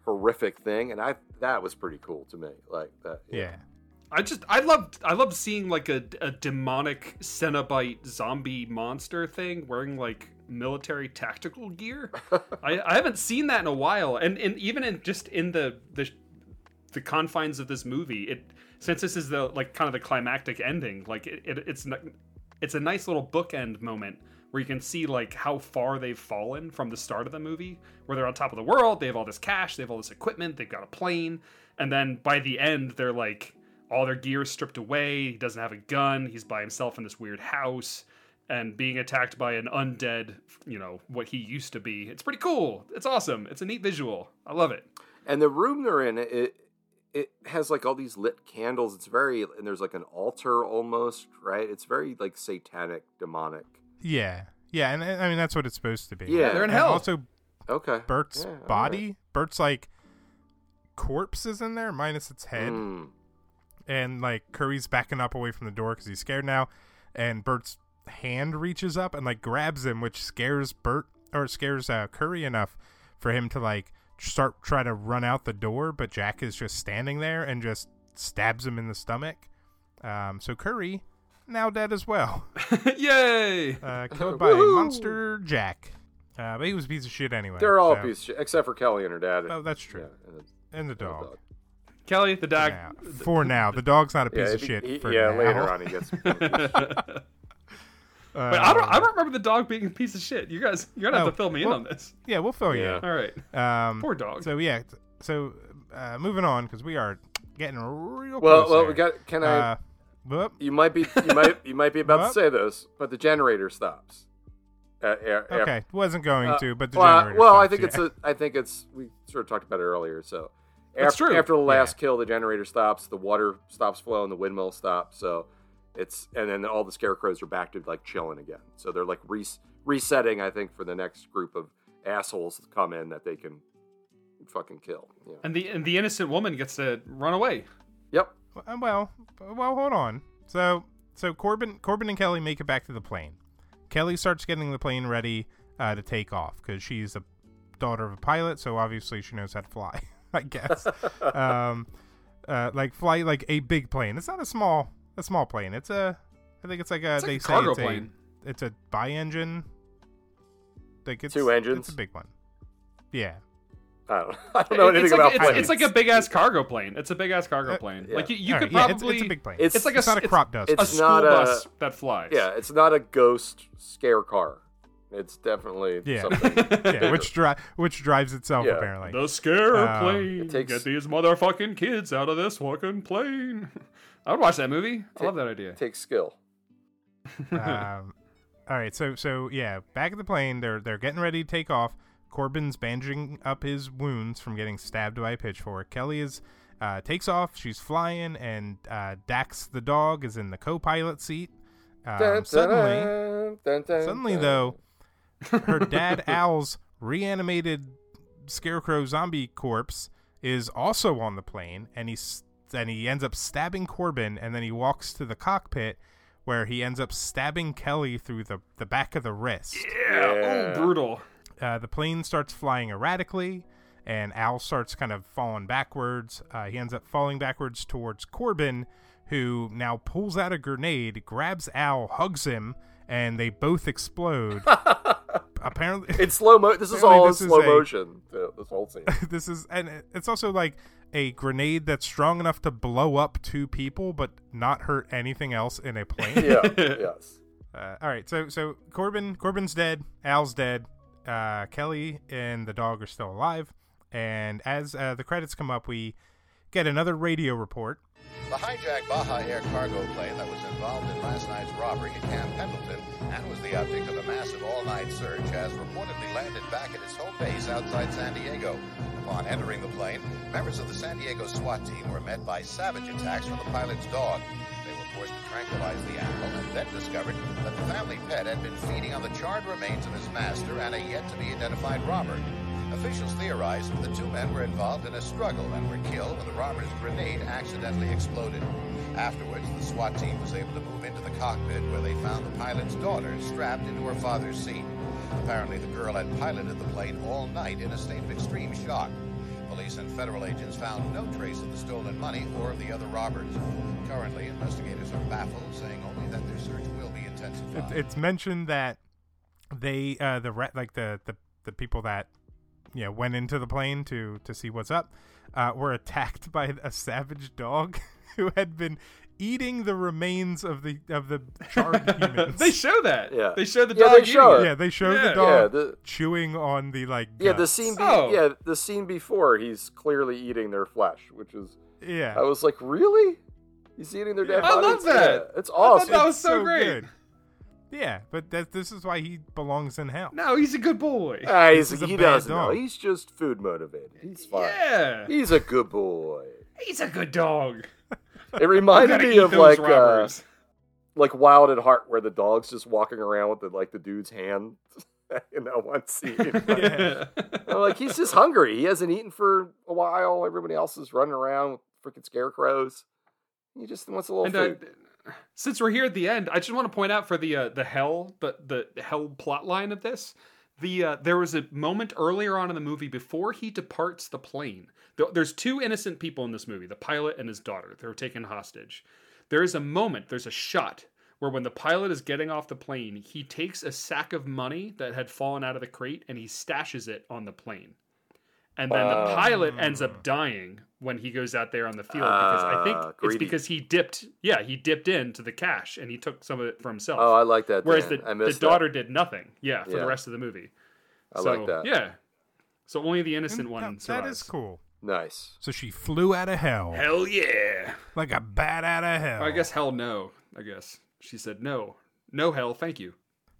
horrific thing, and I that was pretty cool to me. Like that. yeah. I just I loved I loved seeing like a, a demonic Cenobite zombie monster thing wearing like military tactical gear. I, I haven't seen that in a while, and and even in just in the the the confines of this movie, it since this is the like kind of the climactic ending, like it, it it's it's a nice little bookend moment where you can see like how far they've fallen from the start of the movie, where they're on top of the world, they have all this cash, they have all this equipment, they've got a plane, and then by the end they're like all their gear is stripped away. He doesn't have a gun. He's by himself in this weird house and being attacked by an undead, you know, what he used to be. It's pretty cool. It's awesome. It's a neat visual. I love it. And the room they're in, it it has like all these lit candles. It's very and there's like an altar almost, right? It's very like satanic, demonic. Yeah, yeah, and I I mean that's what it's supposed to be. Yeah. They're in And hell. Also, Okay. Bert's Yeah, all body, Bert's like corpse is in there minus its head, Mm. And like Curry's backing up away from the door because he's scared now, and Bert's hand reaches up and like grabs him, which scares Bert or scares uh, Curry enough for him to like start try to run out the door, but Jack is just standing there and just stabs him in the stomach. Um, so Curry now dead as well, Yay! uh, killed by Woohoo! Monster Jack. Uh, but he was a piece of shit anyway. They're all so- a piece of shit, except for Kelly and her dad. Oh, that's true. Yeah, and the- And the dog. Kelly, the dog. Now, for now, the dog's not a piece Yeah, of he- shit. he- for yeah, now. later on he gets. But I don't. I don't remember the dog being a piece of shit. You guys, you're gonna have Oh, to fill me in on this. Yeah, we'll fill you. Yeah. in. All right. Um, Poor dog. So yeah, so uh, moving on because we are getting real well, close well, there. we got. Can I? Uh, whoop. you might be. You might. You might be about What? to say this, but the generator stops. Uh, uh, uh, Okay, wasn't going uh, to, but the well, generator. well, I stops, think it's yeah. a. I think it's. We sort of talked about it earlier. So, That's after, true. after the last kill, the generator stops, the water stops flowing, the windmill stops. So, it's and then all the scarecrows are back to like chilling again. So they're like res- resetting. I think for the next group of assholes to come in that they can fucking kill. Yeah. And the and the innocent woman gets to run away. Yep. Uh, Well, well, hold on. So, so Corbin, Corbin and Kelly make it back to the plane. Kelly starts getting the plane ready uh, to take off because she's a daughter of a pilot, so obviously she knows how to fly. I guess. um, uh, like fly like a big plane. It's not a small, a small plane. It's a, I think it's like a. It's like they a say cargo it's plane. a, it's a bi-engine. Like it's Two engines? It's a big one. Yeah. I don't. I don't know anything it's like, about it's, planes. it's like a big ass cargo plane. It's a big ass cargo Uh, plane. yeah. Like you, you could right, yeah, it's- probably. it's a big plane. It's- It's like a not a crop dust. A It's school not a- bus that flies. Yeah, it's not a ghost scare car. It's definitely Yeah. something. yeah, which dri- which drives itself Yeah. apparently. The scare Um, plane. it takes- Get these motherfucking kids out of this fucking plane. I would watch that movie. I love that idea. takes skill. um, all right, so so yeah, back at the plane, they're they're getting ready to take off. Corbin's bandaging up his wounds from getting stabbed by a pitchfork. Kelly is uh, takes off. She's flying, and uh, Dax the dog is in the co-pilot seat. Um, Dun, dun, suddenly, dun, dun, dun, suddenly dun. though, her dad Al's reanimated scarecrow zombie corpse is also on the plane, and he's and he ends up stabbing Corbin, and then he walks to the cockpit where he ends up stabbing Kelly through the the back of the wrist. Yeah. Yeah. Oh, brutal. Uh, the plane starts flying erratically, and Al starts kind of falling backwards. Uh, he ends up falling backwards towards Corbin, who now pulls out a grenade, grabs Al, hugs him, and they both explode. Apparently, It's slow mo. This is all this is slow a- motion. This whole scene. this is and it's also like a grenade that's strong enough to blow up two people but not hurt anything else in a plane. yeah. Yes. Uh, all right, so so Corbin Corbin's dead, Al's dead, uh, Kelly and the dog are still alive, and as uh, the credits come up, we get another radio report. The hijacked Baja Air cargo plane that was involved in last night's robbery at Camp Pendleton and was the object of a massive all-night search has reportedly landed back at its home base outside San Diego. Upon entering the plane, members of the San Diego SWAT team were met by savage attacks from the pilot's dog. They were forced to tranquilize the animal and then discovered that the family pet had been feeding on the charred remains of his master and a yet-to-be-identified robber. Officials theorize that the two men were involved in a struggle and were killed when the robber's grenade accidentally exploded. Afterwards, the SWAT team was able to move into the cockpit where they found the pilot's daughter strapped into her father's seat. Apparently, the girl had piloted the plane all night in a state of extreme shock. Police and federal agents found no trace of the stolen money or of the other robbers. Currently, investigators are baffled, saying only that their search will be intensified. it's mentioned that they uh, the re- like the, the the people that you know went into the plane to to see what's up uh, were attacked by a savage dog who had been eating the remains of the of the charred humans. they show that. Yeah. They show the Yeah, dog they show it. it. Yeah, they show Yeah. the dog Yeah, the- chewing on the like. Yeah, the scene. Be- Oh. Yeah, the scene before, he's clearly eating their flesh, which is. Yeah, I was like, really? He's eating their dead bodies. I love that. Yeah, it's I thought awesome. that was so great. good. Yeah, but that, this is why he belongs in hell. No, he's a good boy. Ah, he's, This a he doesn't know. He's just food motivated. He's fine. Yeah. He's a good boy. He's a good dog. It reminded me of like uh, like Wild at Heart, where the dog's just walking around with the like the dude's hand in that one scene. Yeah. I'm like, he's just hungry. He hasn't eaten for a while. Everybody else is running around with freaking scarecrows. He just wants a little And uh, food. Since we're here at the end, I just want to point out for the uh, the hell the the hell plot line of this the uh, there was a moment earlier on in the movie before he departs the plane. There's two innocent people in this movie: the pilot and his daughter. They're taken hostage. There is a moment. There's a shot where when the pilot is getting off the plane, he takes a sack of money that had fallen out of the crate and he stashes it on the plane. And then the Oh. pilot ends up dying when he goes out there on the field because I think Ah, it's because he dipped. Yeah, he dipped into the cash and he took some of it for himself. Oh, I like that, Whereas Dan. the, I the that. daughter did nothing. Yeah, for Yeah. the rest of the movie. I So, like that. Yeah. So only the innocent And one that- survives. that is cool. Nice. So she flew out of hell. Hell yeah. Like a bat out of hell. I guess hell no. I guess she said no, no hell, thank you.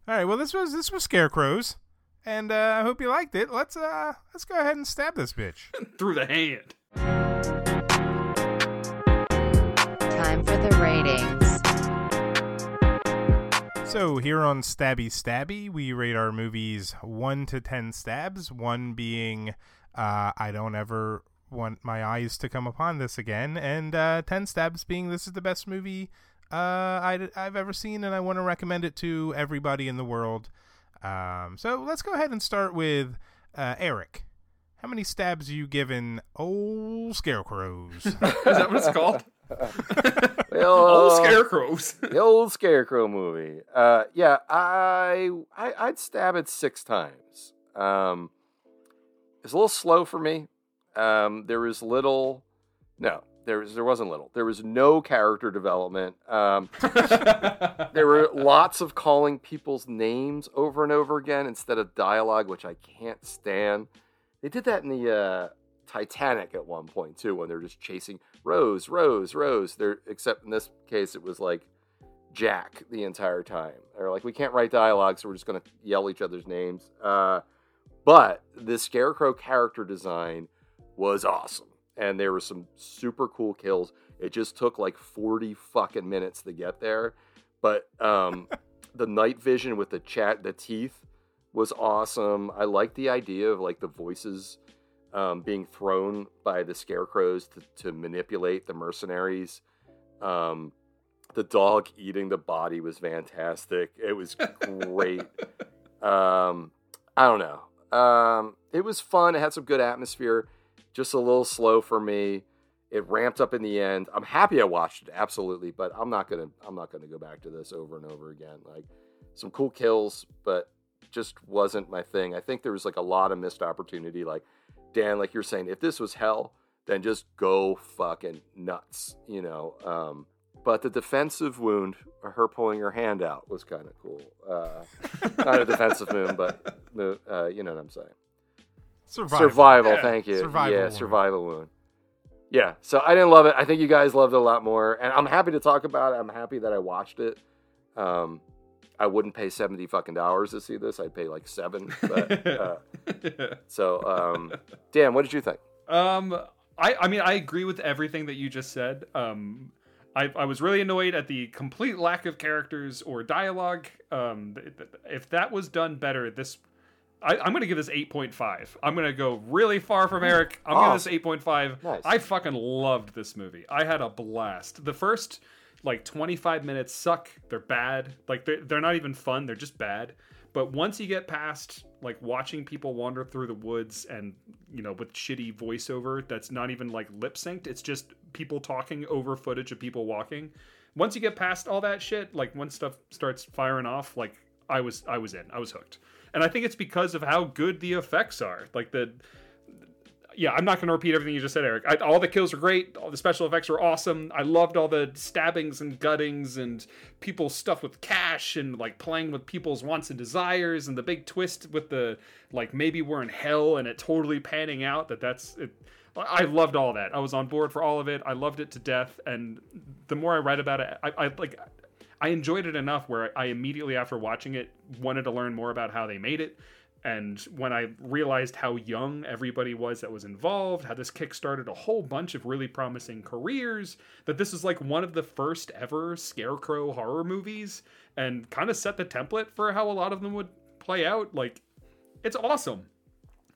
All right. Well, this was this was Scarecrows, and uh, I hope you liked it. Let's uh let's go ahead and stab this bitch through the hand. So here on Stabby Stabby, we rate our movies one to ten stabs. One being, uh, I don't ever want my eyes to come upon this again, and uh, ten stabs being this is the best movie uh, i have ever seen, and I want to recommend it to everybody in the world. Um, so let's go ahead and start with uh, Eric. How many stabs are you given old scarecrows? is that what it's called? The Old scarecrows. the old scarecrow movie. Uh, yeah, I, I I'd stab it six times. Um, it's a little slow for me. Um, there was little, no, there was there wasn't little. There was no character development. Um, there were lots of calling people's names over and over again instead of dialogue, which I can't stand. They did that in the uh, Titanic at one point too, when they're just chasing Rose, Rose, Rose. They're except in this case, it was like Jack the entire time. They're like, we can't write dialogue, so we're just gonna yell each other's names. Uh, but the Scarecrow character design was awesome, and there were some super cool kills. It just took like forty fucking minutes to get there, but um, the night vision with the chat, the teeth was awesome. I like the idea of like the voices um, being thrown by the scarecrows to, to manipulate the mercenaries. Um, the dog eating the body was fantastic. It was great. um, I don't know. Um, it was fun. It had some good atmosphere. Just a little slow for me. It ramped up in the end. I'm happy I watched it, absolutely, but I'm not gonna. I'm not gonna go back to this over and over again. Like some cool kills, but just wasn't my thing. I think there was like a lot of missed opportunity. Like Dan, like you're saying, if this was hell, then just go fucking nuts, you know. Um, but the defensive wound, her pulling her hand out, was kind of cool. Uh, not a defensive wound, but uh, you know what I'm saying. Survival. Survival. Yeah, Thank you. survival yeah, wound. survival wound. Yeah. So I didn't love it. I think you guys loved it a lot more, and I'm happy to talk about it. I'm happy that I watched it. Um, I wouldn't pay seventy fucking dollars to see this. I'd pay like seven. But, uh, so, um, Dan, what did you think? Um, I I mean I agree with everything that you just said. Um, I I was really annoyed at the complete lack of characters or dialogue. Um, if that was done better, this. I, I'm gonna give this 8.5. I'm gonna go really far from Eric. I'm gonna give this 8.5. Nice. I fucking loved this movie. I had a blast. The first like 25 minutes suck. They're bad. Like they're, they're not even fun. They're just bad. But once you get past like watching people wander through the woods and you know with shitty voiceover that's not even like lip synced, it's just people talking over footage of people walking. Once you get past all that shit, like once stuff starts firing off, like I was I was in. I was hooked. And I think it's because of how good the effects are. Like the yeah, I'm not going to repeat everything you just said, Eric. I, all the kills were great. All the special effects were awesome. I loved all the stabbings and guttings and people stuffed with cash and like playing with people's wants and desires and the big twist with the like maybe we're in hell and it totally panning out that that's it. I loved all that. I was on board for all of it. I loved it to death. And the more I read about it, I, I like I enjoyed it enough where I immediately after watching it wanted to learn more about how they made it. And when I realized how young everybody was that was involved, how this kickstarted a whole bunch of really promising careers, that this is like one of the first ever scarecrow horror movies and kind of set the template for how a lot of them would play out, like it's awesome.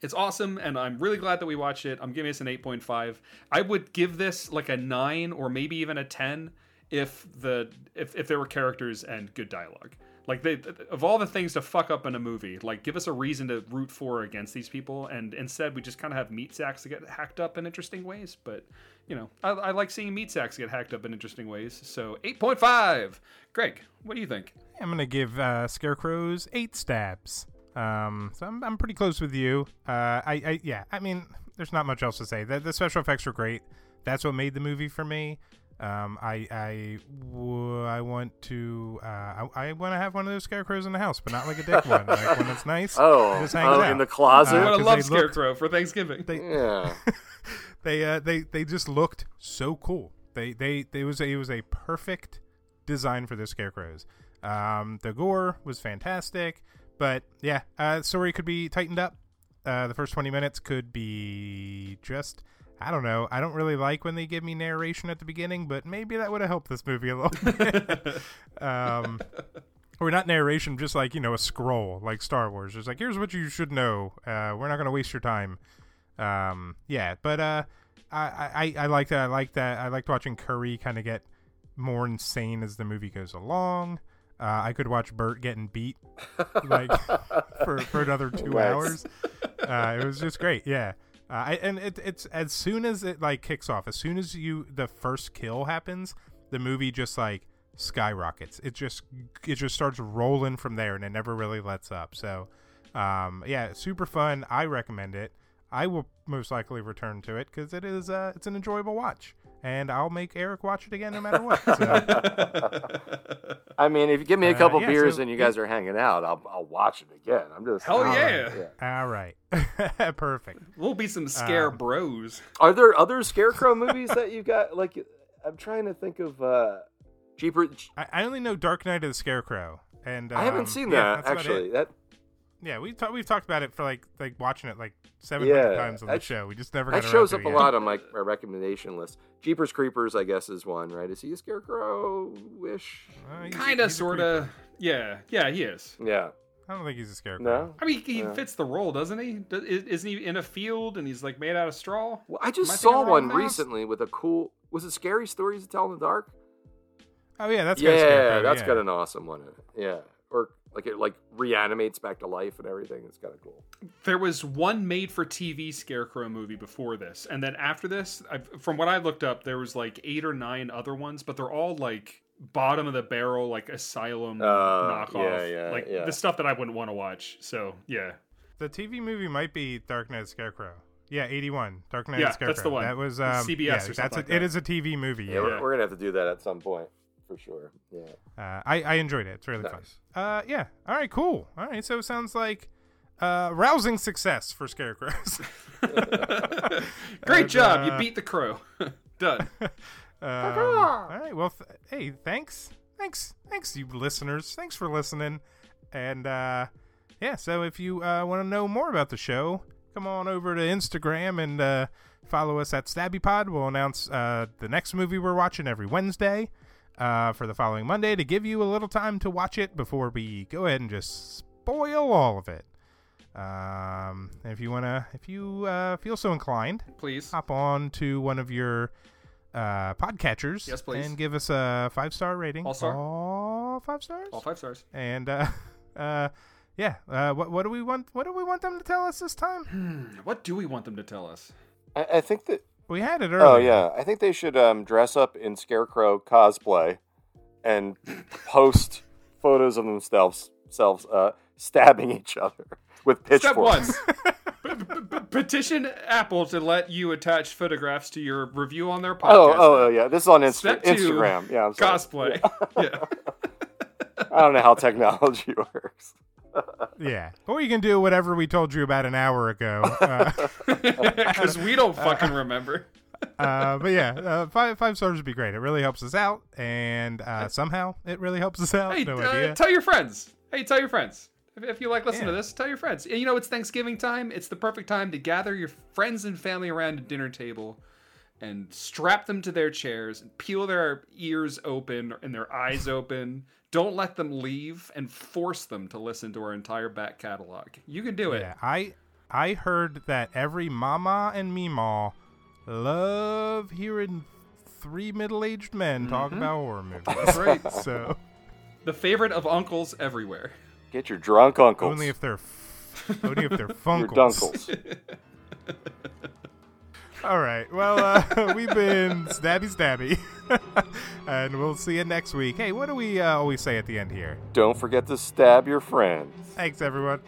It's awesome, and I'm really glad that we watched it. I'm giving this an 8.5. I would give this like a 9 or maybe even a 10 if the if, if there were characters and good dialogue. Like they, of all the things to fuck up in a movie, like give us a reason to root for or against these people, and instead we just kind of have meat sacks that get hacked up in interesting ways. But you know, I, I like seeing meat sacks get hacked up in interesting ways. So eight point five. Greg, what do you think? I'm gonna give uh, Scarecrows eight stabs. Um, so I'm, I'm pretty close with you. Uh, I, I yeah, I mean, there's not much else to say. The, the special effects were great. That's what made the movie for me. Um, I I, w- I want to uh, I, I want to have one of those scarecrows in the house, but not like a dick one. Like when it's nice. Oh, just hangs oh, out. in the closet? I would have 'cause loved they looked- Scarecrow for Thanksgiving. They, Yeah. they uh they they just looked so cool. They they it was a, it was a perfect design for the scarecrows. Um, the gore was fantastic, but yeah, uh, story could be tightened up. Uh, the first twenty minutes could be just. I don't know. I don't really like when they give me narration at the beginning, but maybe that would have helped this movie a little bit. um, or not narration, just like you know a scroll, like Star Wars. Just like here's what you should know. Uh, we're not going to waste your time. Um, yeah, but uh, I, I I like that. I like that. I liked watching Curry kind of get more insane as the movie goes along. Uh, I could watch Bert getting beat like for for another two Nice. hours. Uh, it was just great. Yeah. Uh, I, and it, it's as soon as it like kicks off, as soon as you the first kill happens, the movie just like skyrockets. It just it just starts rolling from there, and it never really lets up. So, um, yeah, super fun. I recommend it. I will most likely return to it because it is uh, it's an enjoyable watch, and I'll make Eric watch it again no matter what. So, I mean, if you give me a Uh, couple yeah, beers so- and you guys are hanging out, I'll I'll watch it again. I'm just Hell uh, yeah. all right, perfect. We'll be some scare Um, bros. Are there other Scarecrow movies that you've got? Like, I'm trying to think of uh, Jeepers. I, I only know Dark Night of the Scarecrow, and I haven't um, seen yeah, that that's actually. That Yeah, we ta- we've talked about it for like like watching it like seven yeah, times on the that- show. We just never that shows around up to a yet. lot on my, my recommendation list. Jeepers Creepers, I guess, is one. Right? Is he a Scarecrow wish? Uh, Kind of, sort of. Yeah, yeah, he is. Yeah. I don't think he's a scarecrow. No. I mean, he Yeah. fits the role, doesn't he? Do- is- Isn't he in a field and he's like made out of straw? Well, I just I saw one now? recently with a cool. Was it Scary Stories to Tell in the Dark? Oh yeah, that's got a yeah, scarecrow, that's yeah. got an awesome one in it. Yeah, or like it like reanimates back to life and everything. It's kind of cool. There was one made-for-TV Scarecrow movie before this, and then after this, I've, from what I looked up, there was like eight or nine other ones, but they're all like bottom of the barrel, like asylum Uh, knockoff, yeah, yeah, like yeah. the stuff that I wouldn't want to watch. So yeah, The TV movie might be Dark Night Scarecrow. Yeah, eighty one. Dark Night Yeah, of the Scarecrow. that's the one. That was um, CBS yeah, or something that's like a, It that. is a TV movie. Yeah, Yeah, We're, we're gonna have to do that at some point for sure. Yeah. Uh, I I enjoyed it. It's really Nice. fun. Uh, yeah. All right. Cool. All right. So it sounds like uh, rousing success for scarecrows. great And, job, uh, you beat the crow. Done. Um, all right. Well, th- hey, thanks, thanks, thanks, you listeners. Thanks for listening. And uh, yeah, so if you uh, want to know more about the show, come on over to Instagram and uh, follow us at StabbyPod. We'll announce uh, the next movie we're watching every Wednesday uh, for the following Monday to give you a little time to watch it before we go ahead and just spoil all of it. Um, if you wanna, if you uh, feel so inclined, please hop on to one of your uh, podcatchers. Yes, please. and give us a five star rating. All star. All five stars. All five stars. And uh, uh, yeah, uh, what what do we want? What do we want them to tell us this time? What do we want them to tell us? I, I think that. We had it earlier. Oh yeah, I think they should um, dress up in Scarecrow cosplay and post photos of themselves selves uh, stabbing each other with Step one. pitchforks. P- p- p- petition Apple to let you attach photographs to your review on their podcast. Oh, oh, oh, yeah. This is on Insta- Step two, Instagram. Yeah, I'm sorry. cosplay. yeah. I don't know how technology works. Yeah, or you can do whatever we told you about an hour ago. Uh, Because we don't fucking remember. uh, but yeah, uh, five five stars would be great. It really helps us out, and uh, somehow it really helps us out. Hey, no uh, idea. tell your friends. Hey, tell your friends. If, if you like listening Yeah. to this, tell your friends. And you know, it's Thanksgiving time. It's the perfect time to gather your friends and family around a dinner table and strap them to their chairs and peel their ears open and their eyes open. Don't let them leave and force them to listen to our entire back catalog. You can do it. Yeah, I I heard that every mama and meemaw love hearing three middle aged men talk Mhm. about horror movies. That's right. so The favorite of uncles everywhere. Get your drunk uncles. Only if they're f- only if they're Your funkles. dunkles. All right. Well, uh, we've been stabby stabby, and we'll see you next week. Hey, what do we uh, always say at the end here? Don't forget to stab your friends. Thanks, everyone.